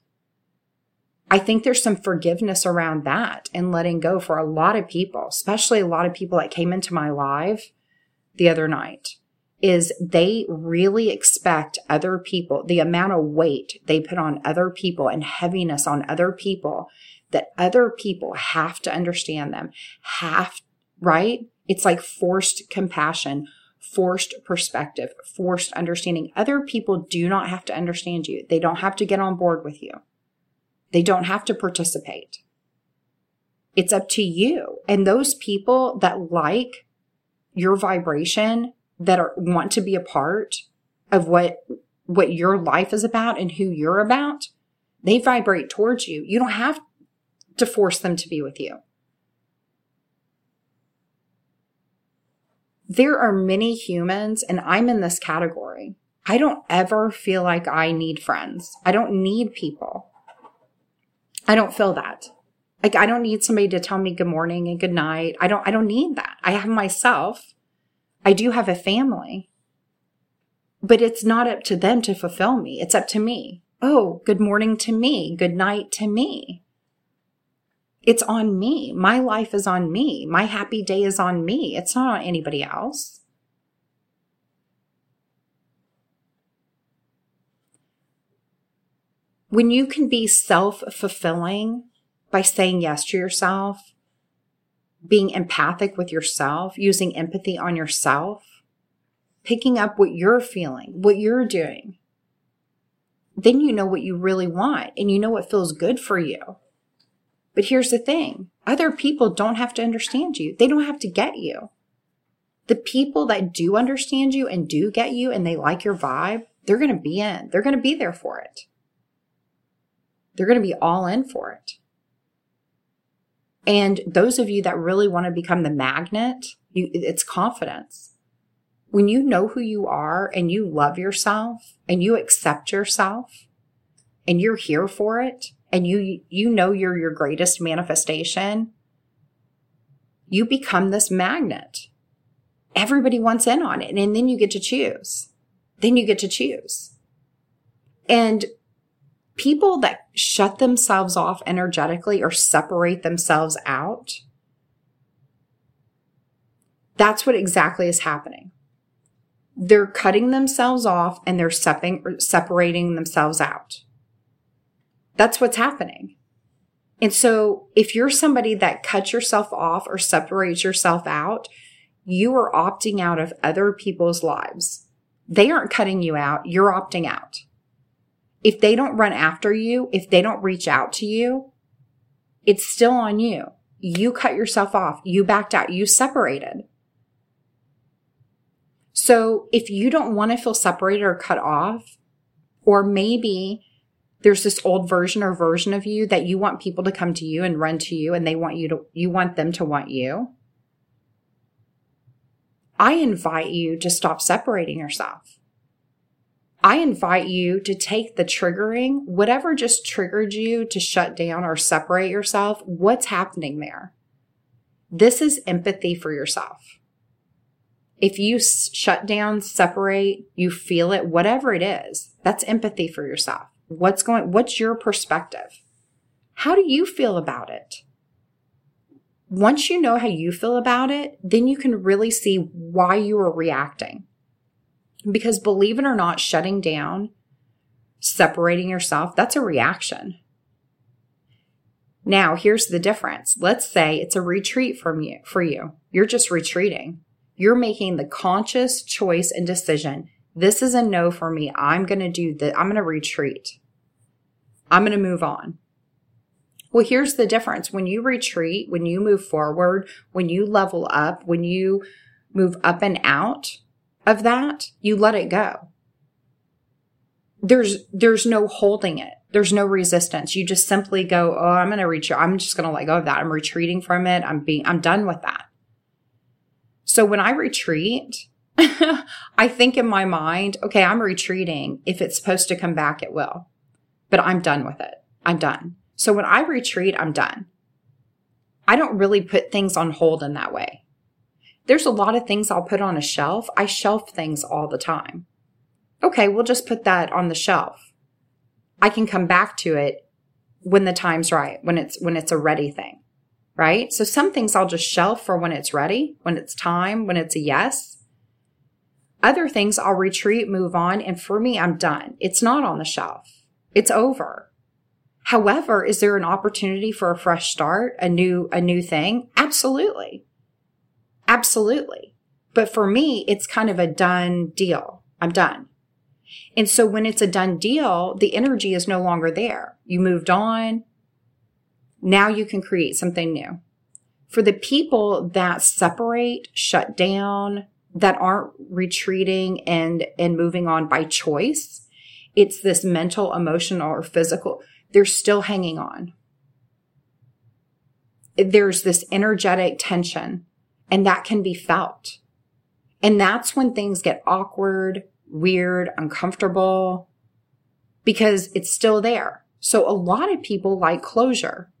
I think there's some forgiveness around that and letting go for a lot of people, especially a lot of people that came into my live the other night is they really expect other people, the amount of weight they put on other people and heaviness on other people, that other people have to understand them, have, right? It's like forced compassion, forced perspective, forced understanding. Other people do not have to understand you. They don't have to get on board with you. They don't have to participate. It's up to you. And those people that like your vibration that are want to be a part of what what your life is about and who you're about, they vibrate towards you. You don't have to force them to be with you. There are many humans, and I'm in this category. I don't ever feel like I need friends. I don't need people. I don't feel that. Like I don't need somebody to tell me good morning and good night. I don't I don't need that. I have myself I do have a family, but it's not up to them to fulfill me. It's up to me. Oh, good morning to me. Good night to me. It's on me. My life is on me. My happy day is on me. It's not on anybody else. When you can be self fulfilling by saying yes to yourself, being empathic with yourself, using empathy on yourself, picking up what you're feeling, what you're doing. Then you know what you really want and you know what feels good for you. But here's the thing other people don't have to understand you, they don't have to get you. The people that do understand you and do get you and they like your vibe, they're going to be in, they're going to be there for it. They're going to be all in for it. And those of you that really want to become the magnet, you, it's confidence. When you know who you are and you love yourself and you accept yourself and you're here for it and you, you know you're your greatest manifestation, you become this magnet. Everybody wants in on it. And then you get to choose. Then you get to choose. And people that shut themselves off energetically or separate themselves out, that's what exactly is happening. They're cutting themselves off and they're separating themselves out. That's what's happening. And so if you're somebody that cuts yourself off or separates yourself out, you are opting out of other people's lives. They aren't cutting you out. You're opting out if they don't run after you, if they don't reach out to you, it's still on you. You cut yourself off. You backed out. You separated. So if you don't want to feel separated or cut off, or maybe there's this old version or version of you that you want people to come to you and run to you and they want you to, you want them to want you. I invite you to stop separating yourself. I invite you to take the triggering, whatever just triggered you to shut down or separate yourself, what's happening there? This is empathy for yourself. If you shut down, separate, you feel it, whatever it is, that's empathy for yourself. What's going, what's your perspective? How do you feel about it? Once you know how you feel about it, then you can really see why you are reacting. Because believe it or not, shutting down, separating yourself, that's a reaction. Now, here's the difference. Let's say it's a retreat from you for you. You're just retreating. You're making the conscious choice and decision. This is a no for me. I'm going to do that. I'm going to retreat. I'm going to move on. Well, here's the difference. When you retreat, when you move forward, when you level up, when you move up and out of that, you let it go. There's, there's no holding it. There's no resistance. You just simply go, Oh, I'm going to retreat. I'm just going to let go of that. I'm retreating from it. I'm being, I'm done with that. So when I retreat, I think in my mind, okay, I'm retreating. If it's supposed to come back, it will, but I'm done with it. I'm done. So when I retreat, I'm done. I don't really put things on hold in that way. There's a lot of things I'll put on a shelf. I shelf things all the time. Okay, we'll just put that on the shelf. I can come back to it when the time's right, when it's, when it's a ready thing, right? So some things I'll just shelf for when it's ready, when it's time, when it's a yes. Other things I'll retreat, move on. And for me, I'm done. It's not on the shelf. It's over. However, is there an opportunity for a fresh start, a new, a new thing? Absolutely. Absolutely. But for me, it's kind of a done deal. I'm done. And so when it's a done deal, the energy is no longer there. You moved on. Now you can create something new. For the people that separate, shut down, that aren't retreating and, and moving on by choice, it's this mental, emotional, or physical. They're still hanging on. There's this energetic tension and that can be felt. And that's when things get awkward, weird, uncomfortable because it's still there. So a lot of people like closure.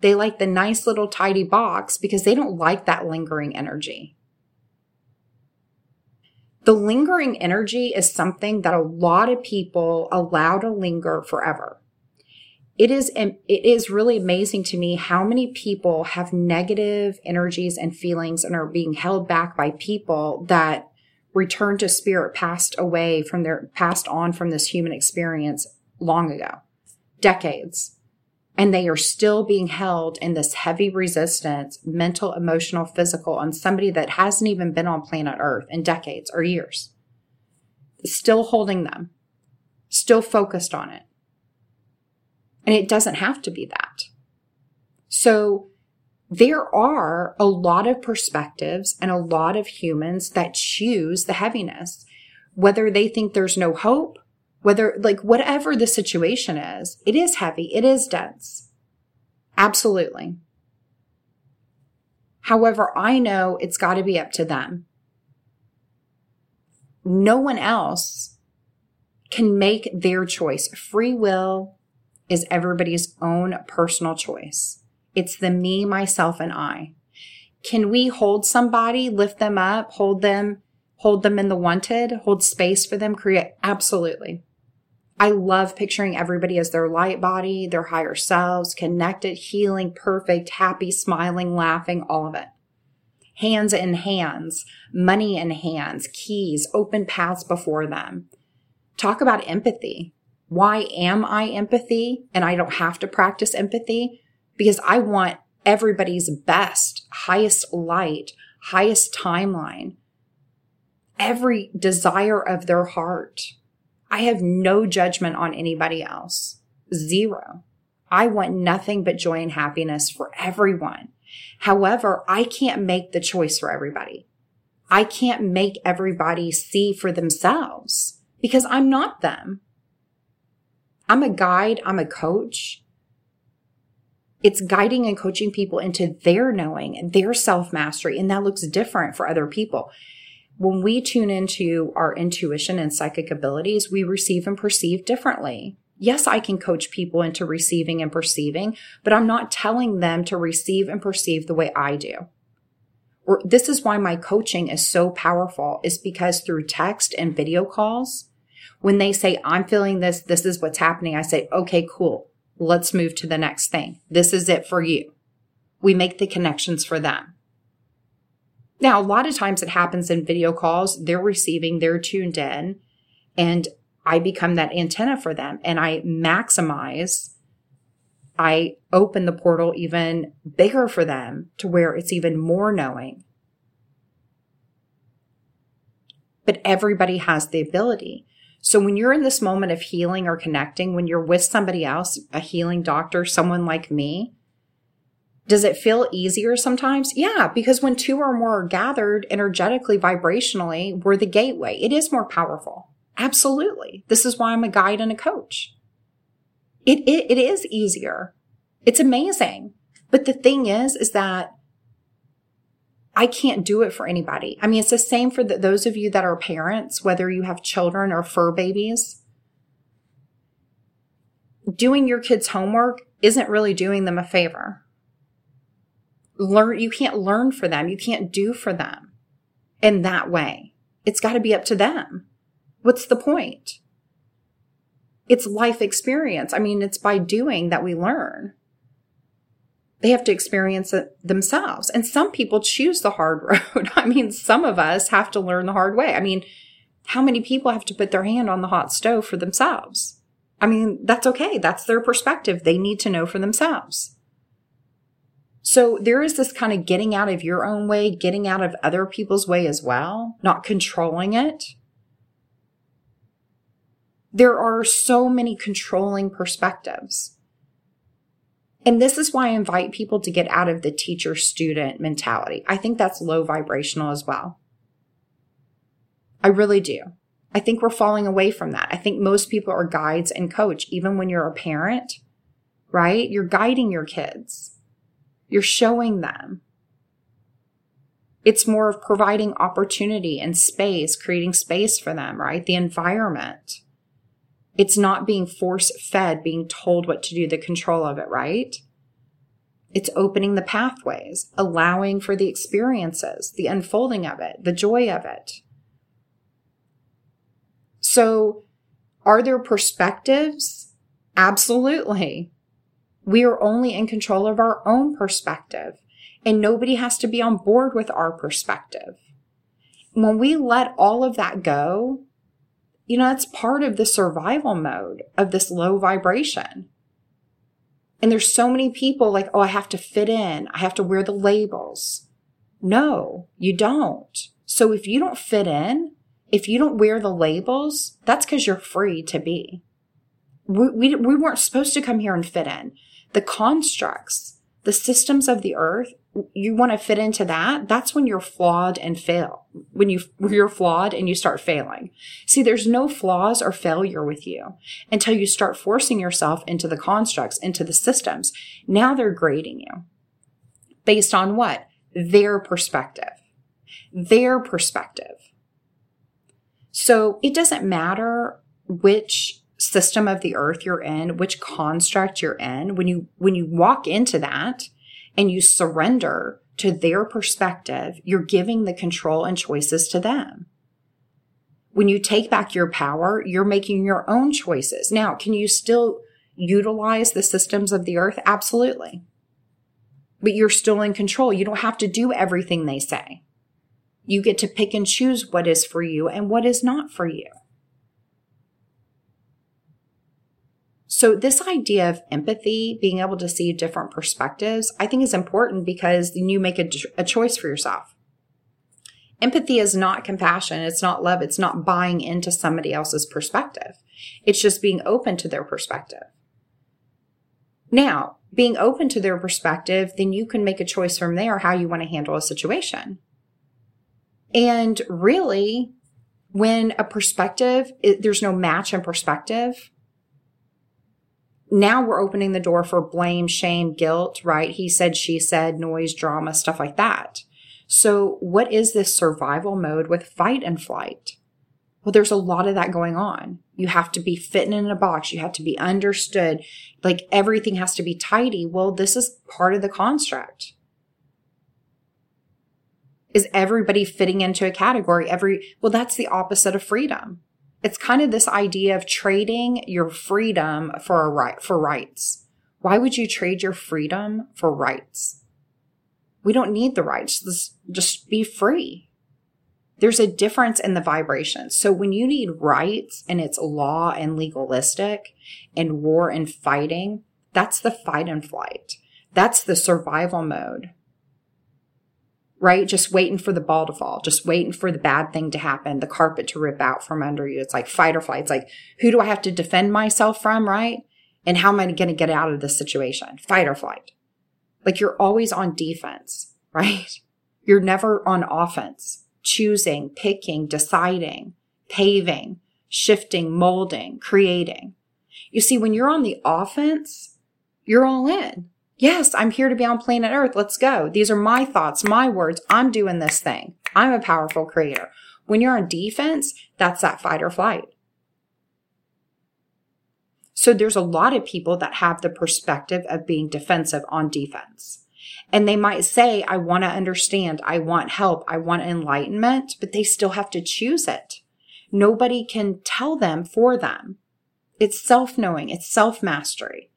They like the nice little tidy box because they don't like that lingering energy. The lingering energy is something that a lot of people allow to linger forever. It is, it is really amazing to me how many people have negative energies and feelings and are being held back by people that returned to spirit passed away from their passed on from this human experience long ago, decades. And they are still being held in this heavy resistance, mental, emotional, physical, on somebody that hasn't even been on planet Earth in decades or years. Still holding them, still focused on it. And it doesn't have to be that. So there are a lot of perspectives and a lot of humans that choose the heaviness, whether they think there's no hope, whether like whatever the situation is, it is heavy. It is dense. Absolutely. However, I know it's got to be up to them. No one else can make their choice. Free will is everybody's own personal choice. It's the me, myself, and I. Can we hold somebody, lift them up, hold them, hold them in the wanted, hold space for them, create? Absolutely. I love picturing everybody as their light body, their higher selves, connected, healing, perfect, happy, smiling, laughing, all of it. Hands in hands, money in hands, keys, open paths before them. Talk about empathy. Why am I empathy and I don't have to practice empathy? because I want everybody's best, highest light, highest timeline, every desire of their heart. I have no judgment on anybody else. Zero. I want nothing but joy and happiness for everyone. However, I can't make the choice for everybody. I can't make everybody see for themselves because I'm not them. I'm a guide. I'm a coach. It's guiding and coaching people into their knowing, their self mastery. And that looks different for other people. When we tune into our intuition and psychic abilities, we receive and perceive differently. Yes, I can coach people into receiving and perceiving, but I'm not telling them to receive and perceive the way I do. Or this is why my coaching is so powerful is because through text and video calls, when they say, I'm feeling this, this is what's happening, I say, okay, cool. Let's move to the next thing. This is it for you. We make the connections for them. Now, a lot of times it happens in video calls. They're receiving, they're tuned in, and I become that antenna for them and I maximize I open the portal even bigger for them to where it's even more knowing. But everybody has the ability. So when you're in this moment of healing or connecting, when you're with somebody else, a healing doctor, someone like me, does it feel easier sometimes? Yeah, because when two or more are gathered energetically, vibrationally, we're the gateway. It is more powerful. Absolutely. This is why I'm a guide and a coach. It, it, it is easier. It's amazing. But the thing is, is that I can't do it for anybody. I mean, it's the same for the, those of you that are parents, whether you have children or fur babies. Doing your kids' homework isn't really doing them a favor. Learn, you can't learn for them. You can't do for them in that way. It's got to be up to them. What's the point? It's life experience. I mean, it's by doing that we learn. They have to experience it themselves. And some people choose the hard road. I mean, some of us have to learn the hard way. I mean, how many people have to put their hand on the hot stove for themselves? I mean, that's okay. That's their perspective. They need to know for themselves. So there is this kind of getting out of your own way, getting out of other people's way as well, not controlling it there are so many controlling perspectives. And this is why I invite people to get out of the teacher student mentality. I think that's low vibrational as well. I really do. I think we're falling away from that. I think most people are guides and coach, even when you're a parent, right? You're guiding your kids. You're showing them. It's more of providing opportunity and space, creating space for them, right? The environment. It's not being force fed, being told what to do, the control of it, right? It's opening the pathways, allowing for the experiences, the unfolding of it, the joy of it. So, are there perspectives? Absolutely. We are only in control of our own perspective, and nobody has to be on board with our perspective. When we let all of that go, you know, that's part of the survival mode of this low vibration. And there's so many people like, oh, I have to fit in. I have to wear the labels. No, you don't. So if you don't fit in, if you don't wear the labels, that's because you're free to be. We, we, we weren't supposed to come here and fit in. The constructs, the systems of the earth you want to fit into that, that's when you're flawed and fail. When you you're flawed and you start failing. See, there's no flaws or failure with you until you start forcing yourself into the constructs, into the systems. Now they're grading you based on what? Their perspective. Their perspective. So it doesn't matter which system of the earth you're in, which construct you're in. When you when you walk into that, and you surrender to their perspective, you're giving the control and choices to them. When you take back your power, you're making your own choices. Now, can you still utilize the systems of the earth? Absolutely. But you're still in control. You don't have to do everything they say. You get to pick and choose what is for you and what is not for you. So this idea of empathy, being able to see different perspectives, I think is important because then you make a, a choice for yourself. Empathy is not compassion. It's not love. It's not buying into somebody else's perspective. It's just being open to their perspective. Now, being open to their perspective, then you can make a choice from there how you want to handle a situation. And really, when a perspective, there's no match in perspective, now we're opening the door for blame, shame, guilt, right? He said, she said, noise, drama, stuff like that. So what is this survival mode with fight and flight? Well, there's a lot of that going on. You have to be fitting in a box. You have to be understood. Like everything has to be tidy. Well, this is part of the construct. Is everybody fitting into a category? Every, well, that's the opposite of freedom it's kind of this idea of trading your freedom for a right for rights. Why would you trade your freedom for rights? We don't need the rights. Let's just be free. There's a difference in the vibration. So when you need rights and it's law and legalistic and war and fighting, That's the fight and flight. That's the survival mode. Right? Just waiting for the ball to fall, just waiting for the bad thing to happen, the carpet to rip out from under you. It's like fight or flight. It's like, who do I have to defend myself from? Right? And how am I going to get out of this situation? Fight or flight. Like you're always on defense, right? You're never on offense, choosing, picking, deciding, paving, shifting, molding, creating. You see, when you're on the offense, you're all in. Yes, I'm here to be on planet Earth. Let's go. These are my thoughts, my words. I'm doing this thing. I'm a powerful creator. When you're on defense, that's that fight or flight. So there's a lot of people that have the perspective of being defensive on defense. And they might say, I want to understand. I want help. I want enlightenment, but they still have to choose it. Nobody can tell them for them. It's self knowing. It's self mastery.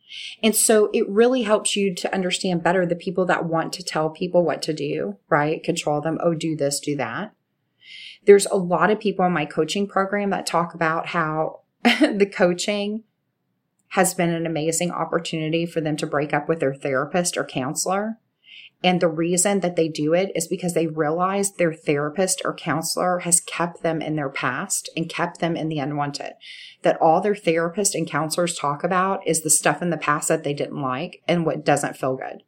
And so it really helps you to understand better the people that want to tell people what to do, right? Control them. Oh, do this, do that. There's a lot of people in my coaching program that talk about how the coaching has been an amazing opportunity for them to break up with their therapist or counselor. And the reason that they do it is because they realize their therapist or counselor has kept them in their past and kept them in the unwanted. That all their therapists and counselors talk about is the stuff in the past that they didn't like and what doesn't feel good.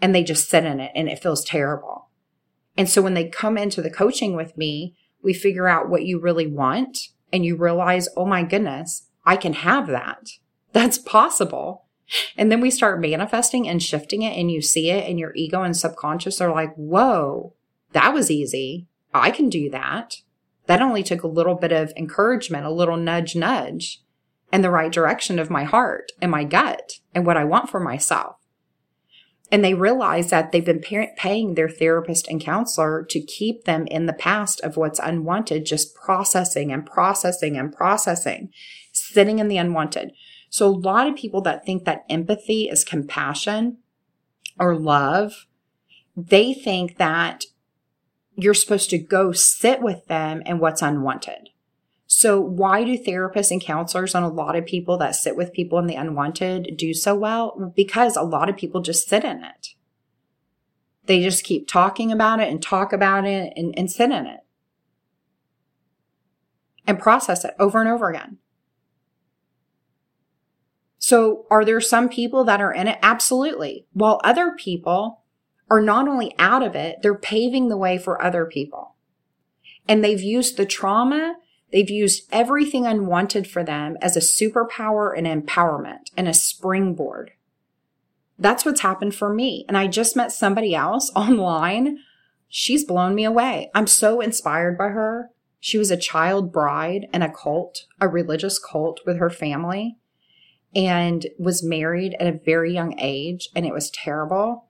And they just sit in it and it feels terrible. And so when they come into the coaching with me, we figure out what you really want and you realize, oh my goodness, I can have that. That's possible. And then we start manifesting and shifting it and you see it and your ego and subconscious are like, whoa, that was easy. I can do that. That only took a little bit of encouragement, a little nudge, nudge in the right direction of my heart and my gut and what I want for myself. And they realize that they've been paying their therapist and counselor to keep them in the past of what's unwanted, just processing and processing and processing, sitting in the unwanted. So a lot of people that think that empathy is compassion or love, they think that you're supposed to go sit with them and what's unwanted. So why do therapists and counselors and a lot of people that sit with people in the unwanted do so well? Because a lot of people just sit in it. They just keep talking about it and talk about it and, and sit in it and process it over and over again. So are there some people that are in it? Absolutely. While other people are not only out of it, they're paving the way for other people. And they've used the trauma, they've used everything unwanted for them as a superpower and empowerment and a springboard. That's what's happened for me. And I just met somebody else online. She's blown me away. I'm so inspired by her. She was a child bride in a cult, a religious cult with her family and was married at a very young age and it was terrible.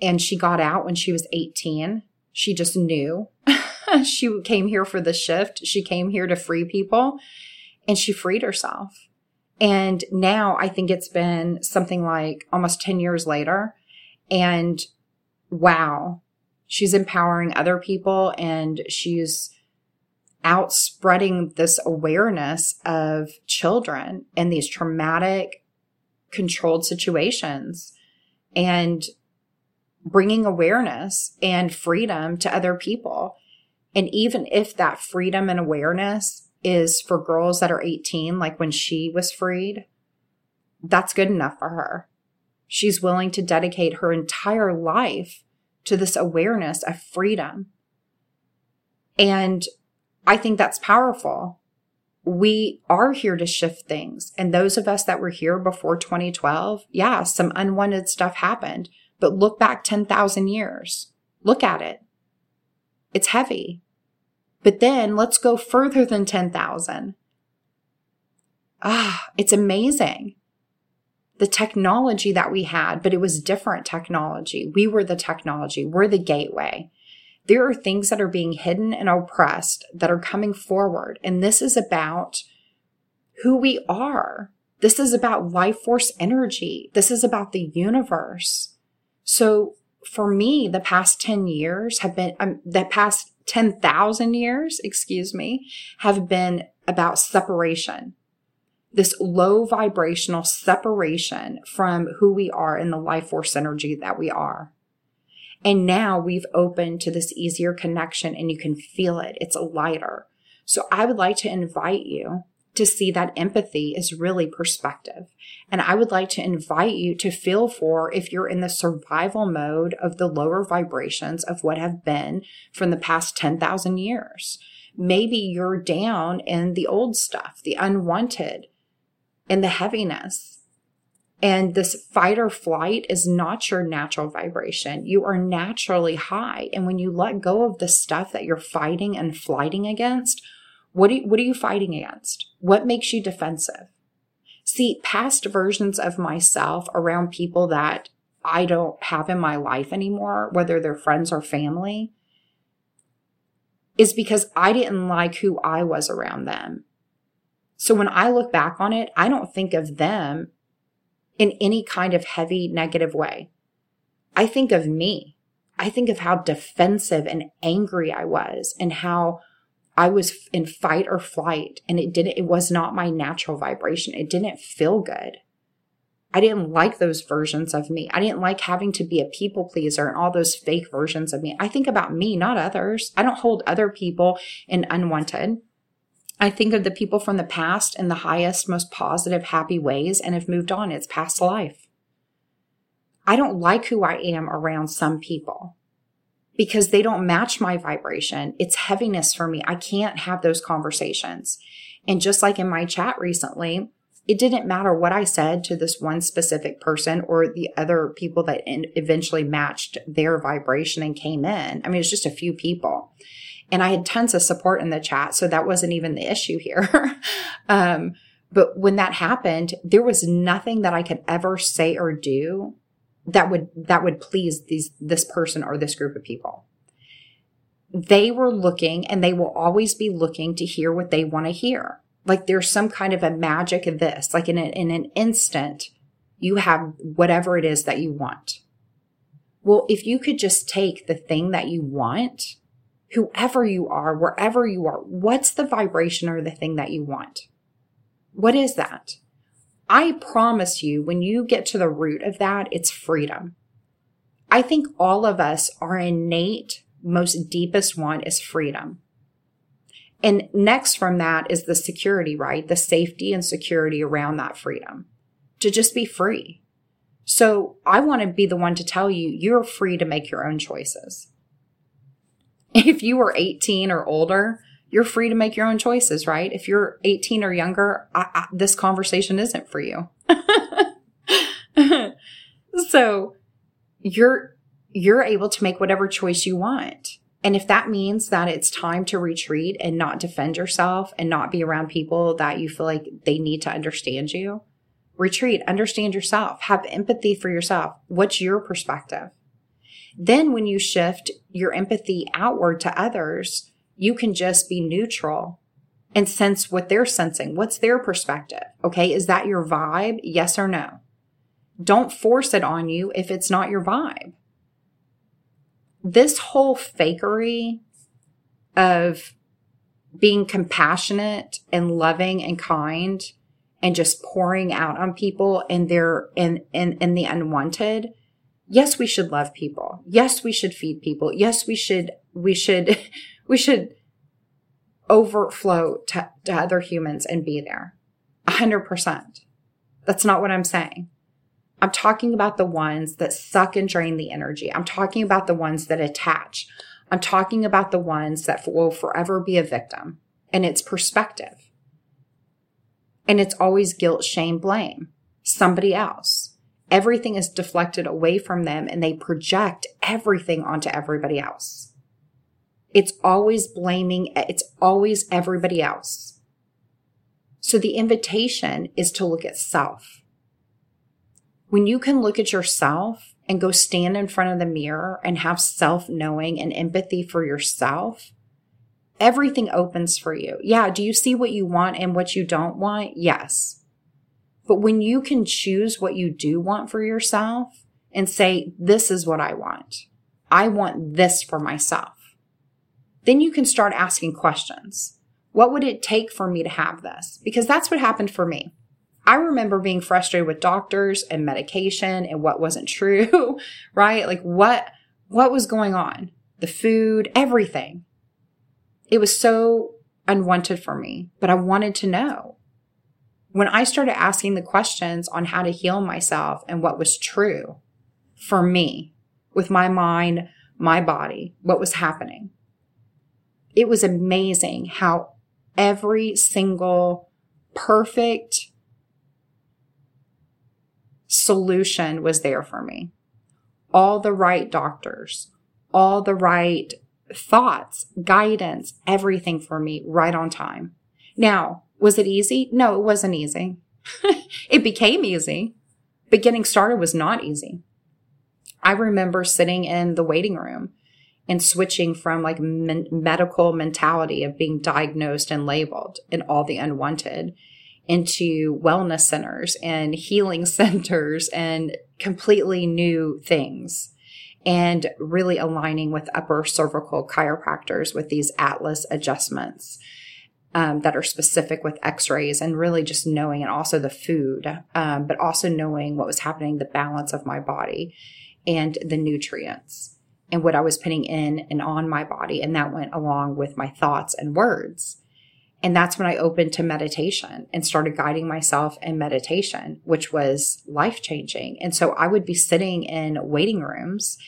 And she got out when she was 18. She just knew. she came here for the shift. She came here to free people and she freed herself. And now I think it's been something like almost 10 years later. And wow, she's empowering other people and she's out spreading this awareness of children in these traumatic controlled situations and bringing awareness and freedom to other people. And even if that freedom and awareness is for girls that are 18, like when she was freed, that's good enough for her. She's willing to dedicate her entire life to this awareness of freedom. And I think that's powerful. We are here to shift things. And those of us that were here before 2012, yeah, some unwanted stuff happened, but look back 10,000 years. Look at it. It's heavy. But then let's go further than 10,000. Ah, it's amazing. The technology that we had, but it was different technology. We were the technology. We're the gateway there are things that are being hidden and oppressed that are coming forward. And this is about who we are. This is about life force energy. This is about the universe. So for me, the past 10 years have been, um, the past 10,000 years, excuse me, have been about separation. this low vibrational separation from who we are in the life force energy that we are. And now we've opened to this easier connection and you can feel it. It's lighter. So I would like to invite you to see that empathy is really perspective. And I would like to invite you to feel for if you're in the survival mode of the lower vibrations of what have been from the past 10,000 years. Maybe you're down in the old stuff, the unwanted, and the heaviness. And this fight or flight is not your natural vibration. You are naturally high. And when you let go of the stuff that you're fighting and flighting against, what, you, what are you fighting against? What makes you defensive? See, past versions of myself around people that I don't have in my life anymore, whether they're friends or family, is because I didn't like who I was around them. So when I look back on it, I don't think of them in any kind of heavy negative way. I think of me. I think of how defensive and angry I was and how I was in fight or flight and it didn't, it was not my natural vibration. It didn't feel good. I didn't like those versions of me. I didn't like having to be a people pleaser and all those fake versions of me. I think about me, not others. I don't hold other people in unwanted. I think of the people from the past in the highest, most positive, happy ways and have moved on. It's past life. I don't like who I am around some people because they don't match my vibration. It's heaviness for me. I can't have those conversations. And just like in my chat recently, it didn't matter what I said to this one specific person or the other people that eventually matched their vibration and came in. I mean, it's just a few people. And I had tons of support in the chat. So that wasn't even the issue here. um, but when that happened, there was nothing that I could ever say or do that would, that would please these, this person or this group of people. They were looking and they will always be looking to hear what they want to hear. Like there's some kind of a magic of this, like in, a, in an instant, you have whatever it is that you want. Well, if you could just take the thing that you want whoever you are, wherever you are, what's the vibration or the thing that you want? What is that? I promise you, when you get to the root of that, it's freedom. I think all of us, our innate, most deepest want is freedom. And next from that is the security, right? The safety and security around that freedom to just be free. So I want to be the one to tell you, you're free to make your own choices. If you are 18 or older, you're free to make your own choices, right? If you're 18 or younger, I, I, this conversation isn't for you. so you're, you're able to make whatever choice you want. And if that means that it's time to retreat and not defend yourself and not be around people that you feel like they need to understand you, retreat, understand yourself, have empathy for yourself. What's your perspective? Then when you shift your empathy outward to others, you can just be neutral and sense what they're sensing. What's their perspective? Okay. Is that your vibe? Yes or no? Don't force it on you if it's not your vibe. This whole fakery of being compassionate and loving and kind and just pouring out on people and their in in in the unwanted yes, we should love people. Yes, we should feed people. Yes, we should, we should, we should overflow to, to other humans and be there. A hundred percent. That's not what I'm saying. I'm talking about the ones that suck and drain the energy. I'm talking about the ones that attach. I'm talking about the ones that will forever be a victim and it's perspective. And it's always guilt, shame, blame. Somebody else everything is deflected away from them and they project everything onto everybody else. It's always blaming, it's always everybody else. So the invitation is to look at self. When you can look at yourself and go stand in front of the mirror and have self knowing and empathy for yourself, everything opens for you. Yeah. Do you see what you want and what you don't want? Yes. But when you can choose what you do want for yourself and say, this is what I want. I want this for myself. Then you can start asking questions. What would it take for me to have this? Because that's what happened for me. I remember being frustrated with doctors and medication and what wasn't true, right? Like what, what was going on? The food, everything. It was so unwanted for me, but I wanted to know. When I started asking the questions on how to heal myself and what was true for me with my mind, my body, what was happening, it was amazing how every single perfect solution was there for me. All the right doctors, all the right thoughts, guidance, everything for me right on time. Now, was it easy? No, it wasn't easy. it became easy, but getting started was not easy. I remember sitting in the waiting room and switching from like men- medical mentality of being diagnosed and labeled and all the unwanted into wellness centers and healing centers and completely new things and really aligning with upper cervical chiropractors with these atlas adjustments um, that are specific with x-rays and really just knowing and also the food um, but also knowing what was happening the balance of my body and the nutrients and what I was putting in and on my body. And that went along with my thoughts and words. And that's when I opened to meditation and started guiding myself in meditation, which was life changing. And so I would be sitting in waiting rooms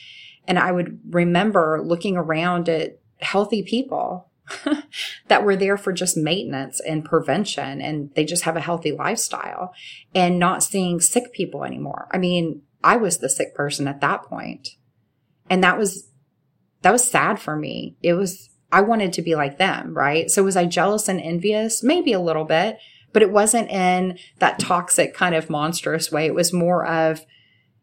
and I would remember looking around at healthy people that were there for just maintenance and prevention and they just have a healthy lifestyle and not seeing sick people anymore. I mean, I was the sick person at that point. And that was, that was sad for me. It was, I wanted to be like them, right? So was I jealous and envious? Maybe a little bit, but it wasn't in that toxic kind of monstrous way. It was more of,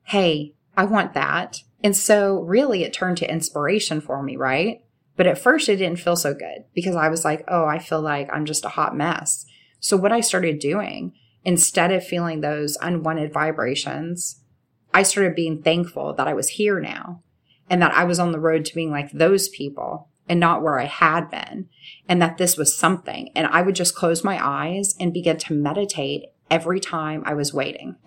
Hey, I want that. And so really it turned to inspiration for me, right? But at first it didn't feel so good because I was like, Oh, I feel like I'm just a hot mess. So what I started doing instead of feeling those unwanted vibrations, I started being thankful that I was here now and that I was on the road to being like those people and not where I had been and that this was something. And I would just close my eyes and begin to meditate every time I was waiting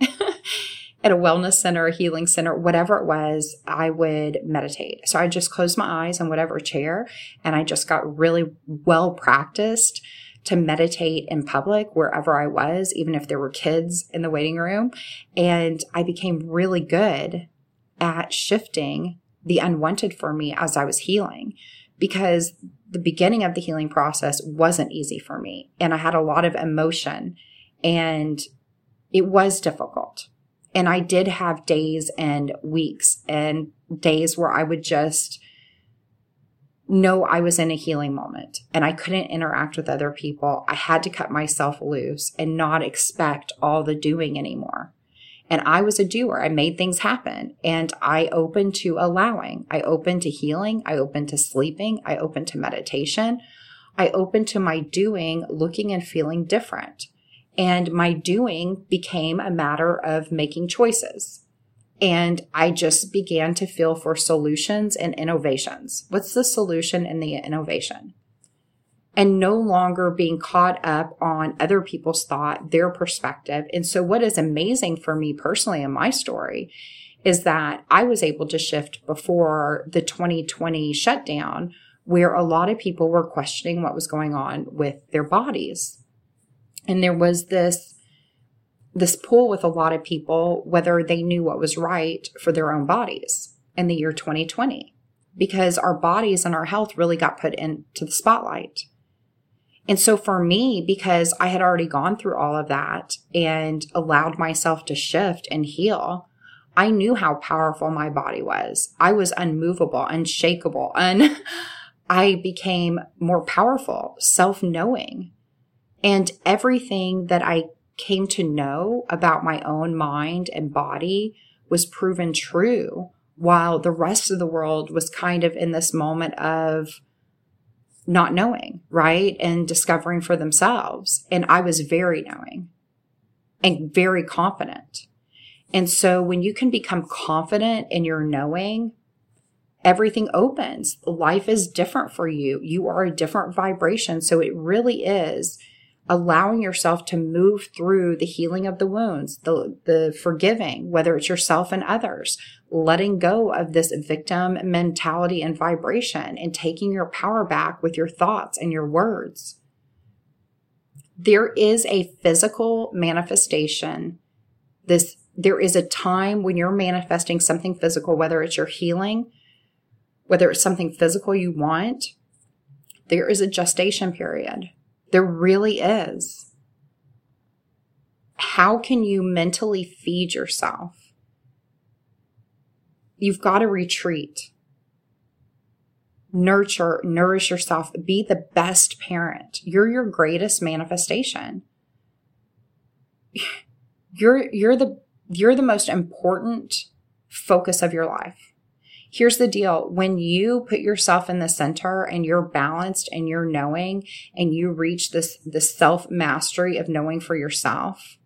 at a wellness center, a healing center, whatever it was, I would meditate. So I just closed my eyes in whatever chair and I just got really well practiced to meditate in public wherever I was, even if there were kids in the waiting room. And I became really good at shifting the unwanted for me as I was healing because the beginning of the healing process wasn't easy for me. And I had a lot of emotion and it was difficult. And I did have days and weeks and days where I would just know I was in a healing moment and I couldn't interact with other people. I had to cut myself loose and not expect all the doing anymore. And I was a doer. I made things happen and I opened to allowing. I opened to healing. I opened to sleeping. I opened to meditation. I opened to my doing, looking and feeling different. And my doing became a matter of making choices. And I just began to feel for solutions and innovations. What's the solution and the innovation? and no longer being caught up on other people's thought, their perspective. And so what is amazing for me personally in my story is that I was able to shift before the 2020 shutdown where a lot of people were questioning what was going on with their bodies. And there was this this pull with a lot of people whether they knew what was right for their own bodies in the year 2020 because our bodies and our health really got put into the spotlight. And so for me, because I had already gone through all of that and allowed myself to shift and heal, I knew how powerful my body was. I was unmovable, unshakable, and I became more powerful, self knowing. And everything that I came to know about my own mind and body was proven true while the rest of the world was kind of in this moment of not knowing, right? And discovering for themselves. And I was very knowing and very confident. And so when you can become confident in your knowing, everything opens. Life is different for you. You are a different vibration. So it really is allowing yourself to move through the healing of the wounds, the, the forgiving, whether it's yourself and others, letting go of this victim mentality and vibration and taking your power back with your thoughts and your words. There is a physical manifestation. This, there is a time when you're manifesting something physical, whether it's your healing, whether it's something physical you want, there is a gestation period there really is. How can you mentally feed yourself? You've got to retreat. Nurture, nourish yourself, be the best parent. You're your greatest manifestation. You're, you're the, you're the most important focus of your life here's the deal. When you put yourself in the center and you're balanced and you're knowing and you reach this this self mastery of knowing for yourself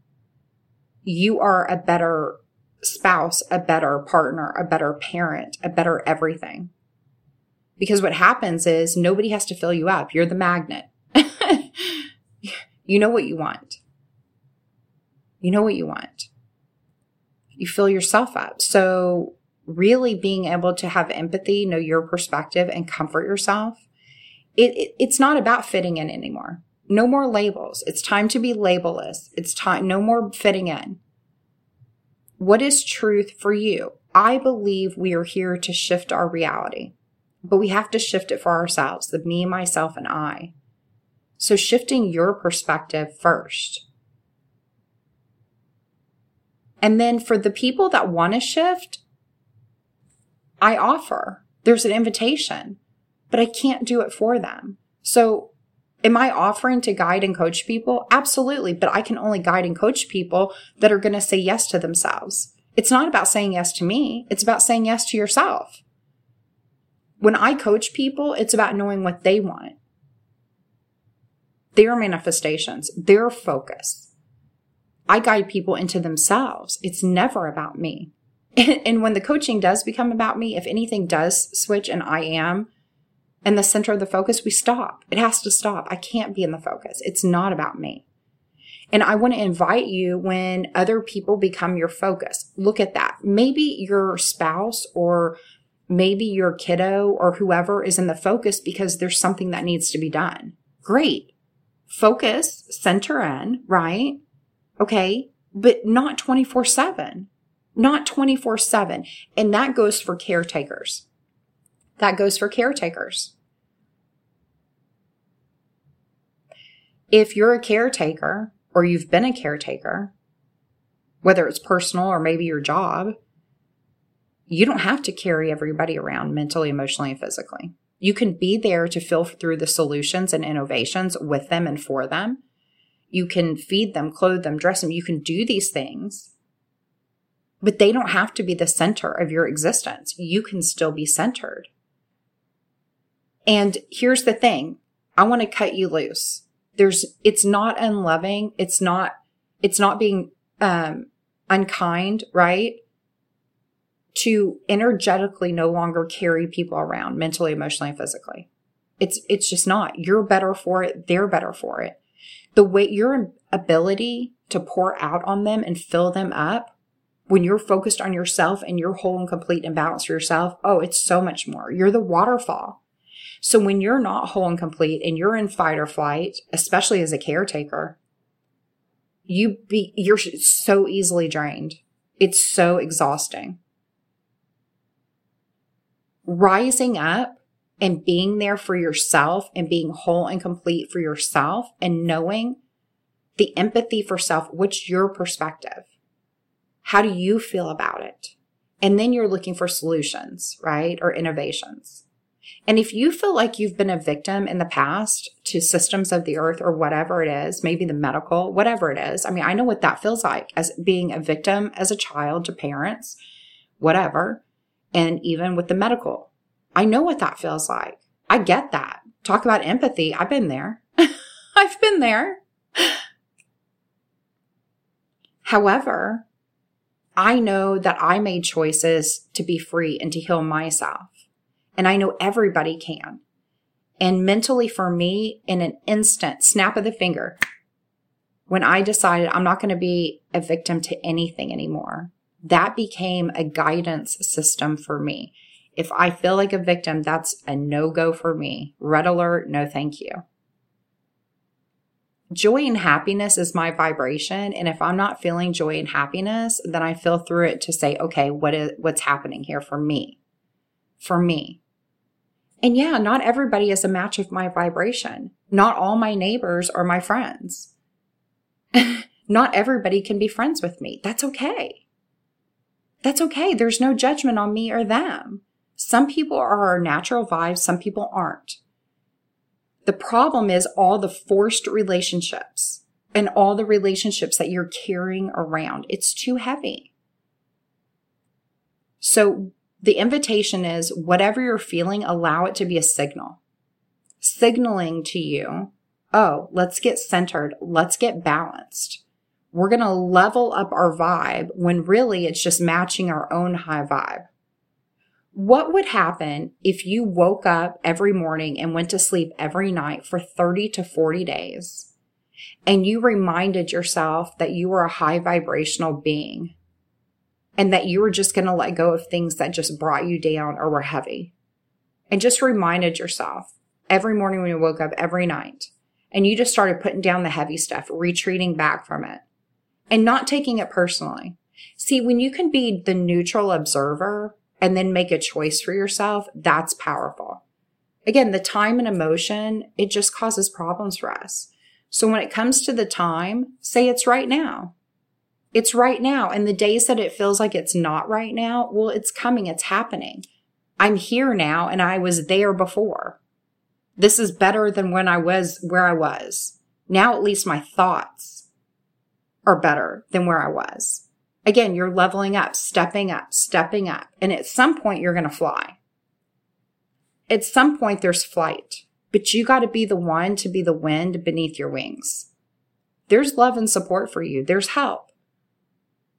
you are a better spouse a better partner a better parent a better everything. Because what happens is nobody has to fill you up. You're the magnet. You know what you want. You know what you want. You fill yourself up. So really being able to have empathy, know your perspective, and comfort yourself, it, it, it's not about fitting in anymore. No more labels. It's time to be labelless. It's time, no more fitting in. What is truth for you? I believe we are here to shift our reality, but we have to shift it for ourselves, the me, myself, and I. So shifting your perspective first. And then for the people that want to shift, I offer. There's an invitation, but I can't do it for them. So am I offering to guide and coach people? Absolutely. But I can only guide and coach people that are going to say yes to themselves. It's not about saying yes to me. It's about saying yes to yourself. When I coach people, it's about knowing what they want, their manifestations, their focus. I guide people into themselves. It's never about me. And when the coaching does become about me, if anything does switch and I am in the center of the focus, we stop. It has to stop. I can't be in the focus. It's not about me. And I want to invite you when other people become your focus. Look at that. Maybe your spouse or maybe your kiddo or whoever is in the focus because there's something that needs to be done. Great. Focus, center in, right? Okay. But not 24 seven not 24 7. And that goes for caretakers. That goes for caretakers. If you're a caretaker or you've been a caretaker, whether it's personal or maybe your job, you don't have to carry everybody around mentally, emotionally, and physically. You can be there to fill through the solutions and innovations with them and for them. You can feed them, clothe them, dress them. You can do these things but they don't have to be the center of your existence. You can still be centered. And here's the thing. I want to cut you loose. There's, it's not unloving. It's not, it's not being, um, unkind, right? To energetically no longer carry people around mentally, emotionally, and physically. It's, it's just not. You're better for it. They're better for it. The way your ability to pour out on them and fill them up when you're focused on yourself and you're whole and complete and balanced for yourself, oh, it's so much more. You're the waterfall. So when you're not whole and complete and you're in fight or flight, especially as a caretaker, you be, you're so easily drained. It's so exhausting. Rising up and being there for yourself and being whole and complete for yourself and knowing the empathy for self, what's your perspective? How do you feel about it? And then you're looking for solutions, right? Or innovations. And if you feel like you've been a victim in the past to systems of the earth or whatever it is, maybe the medical, whatever it is. I mean, I know what that feels like as being a victim as a child to parents, whatever. And even with the medical, I know what that feels like. I get that. Talk about empathy. I've been there. I've been there. However, I know that I made choices to be free and to heal myself. And I know everybody can. And mentally for me, in an instant, snap of the finger, when I decided I'm not going to be a victim to anything anymore. That became a guidance system for me. If I feel like a victim, that's a no go for me. Red alert, no thank you. Joy and happiness is my vibration. And if I'm not feeling joy and happiness, then I feel through it to say, okay, what is, what's happening here for me? For me. And yeah, not everybody is a match of my vibration. Not all my neighbors are my friends. not everybody can be friends with me. That's okay. That's okay. There's no judgment on me or them. Some people are our natural vibes, some people aren't. The problem is all the forced relationships and all the relationships that you're carrying around. It's too heavy. So the invitation is whatever you're feeling, allow it to be a signal, signaling to you, oh, let's get centered. Let's get balanced. We're going to level up our vibe when really it's just matching our own high vibe. What would happen if you woke up every morning and went to sleep every night for 30 to 40 days and you reminded yourself that you were a high vibrational being and that you were just going to let go of things that just brought you down or were heavy and just reminded yourself every morning when you woke up every night and you just started putting down the heavy stuff, retreating back from it and not taking it personally. See, when you can be the neutral observer and then make a choice for yourself, that's powerful. Again, the time and emotion, it just causes problems for us. So when it comes to the time, say it's right now. It's right now. And the days that it feels like it's not right now, well, it's coming, it's happening. I'm here now and I was there before. This is better than when I was where I was. Now at least my thoughts are better than where I was. Again, you're leveling up, stepping up, stepping up. And at some point, you're going to fly. At some point, there's flight, but you got to be the one to be the wind beneath your wings. There's love and support for you. There's help.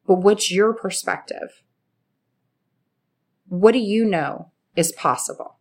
But what's your perspective? What do you know is possible?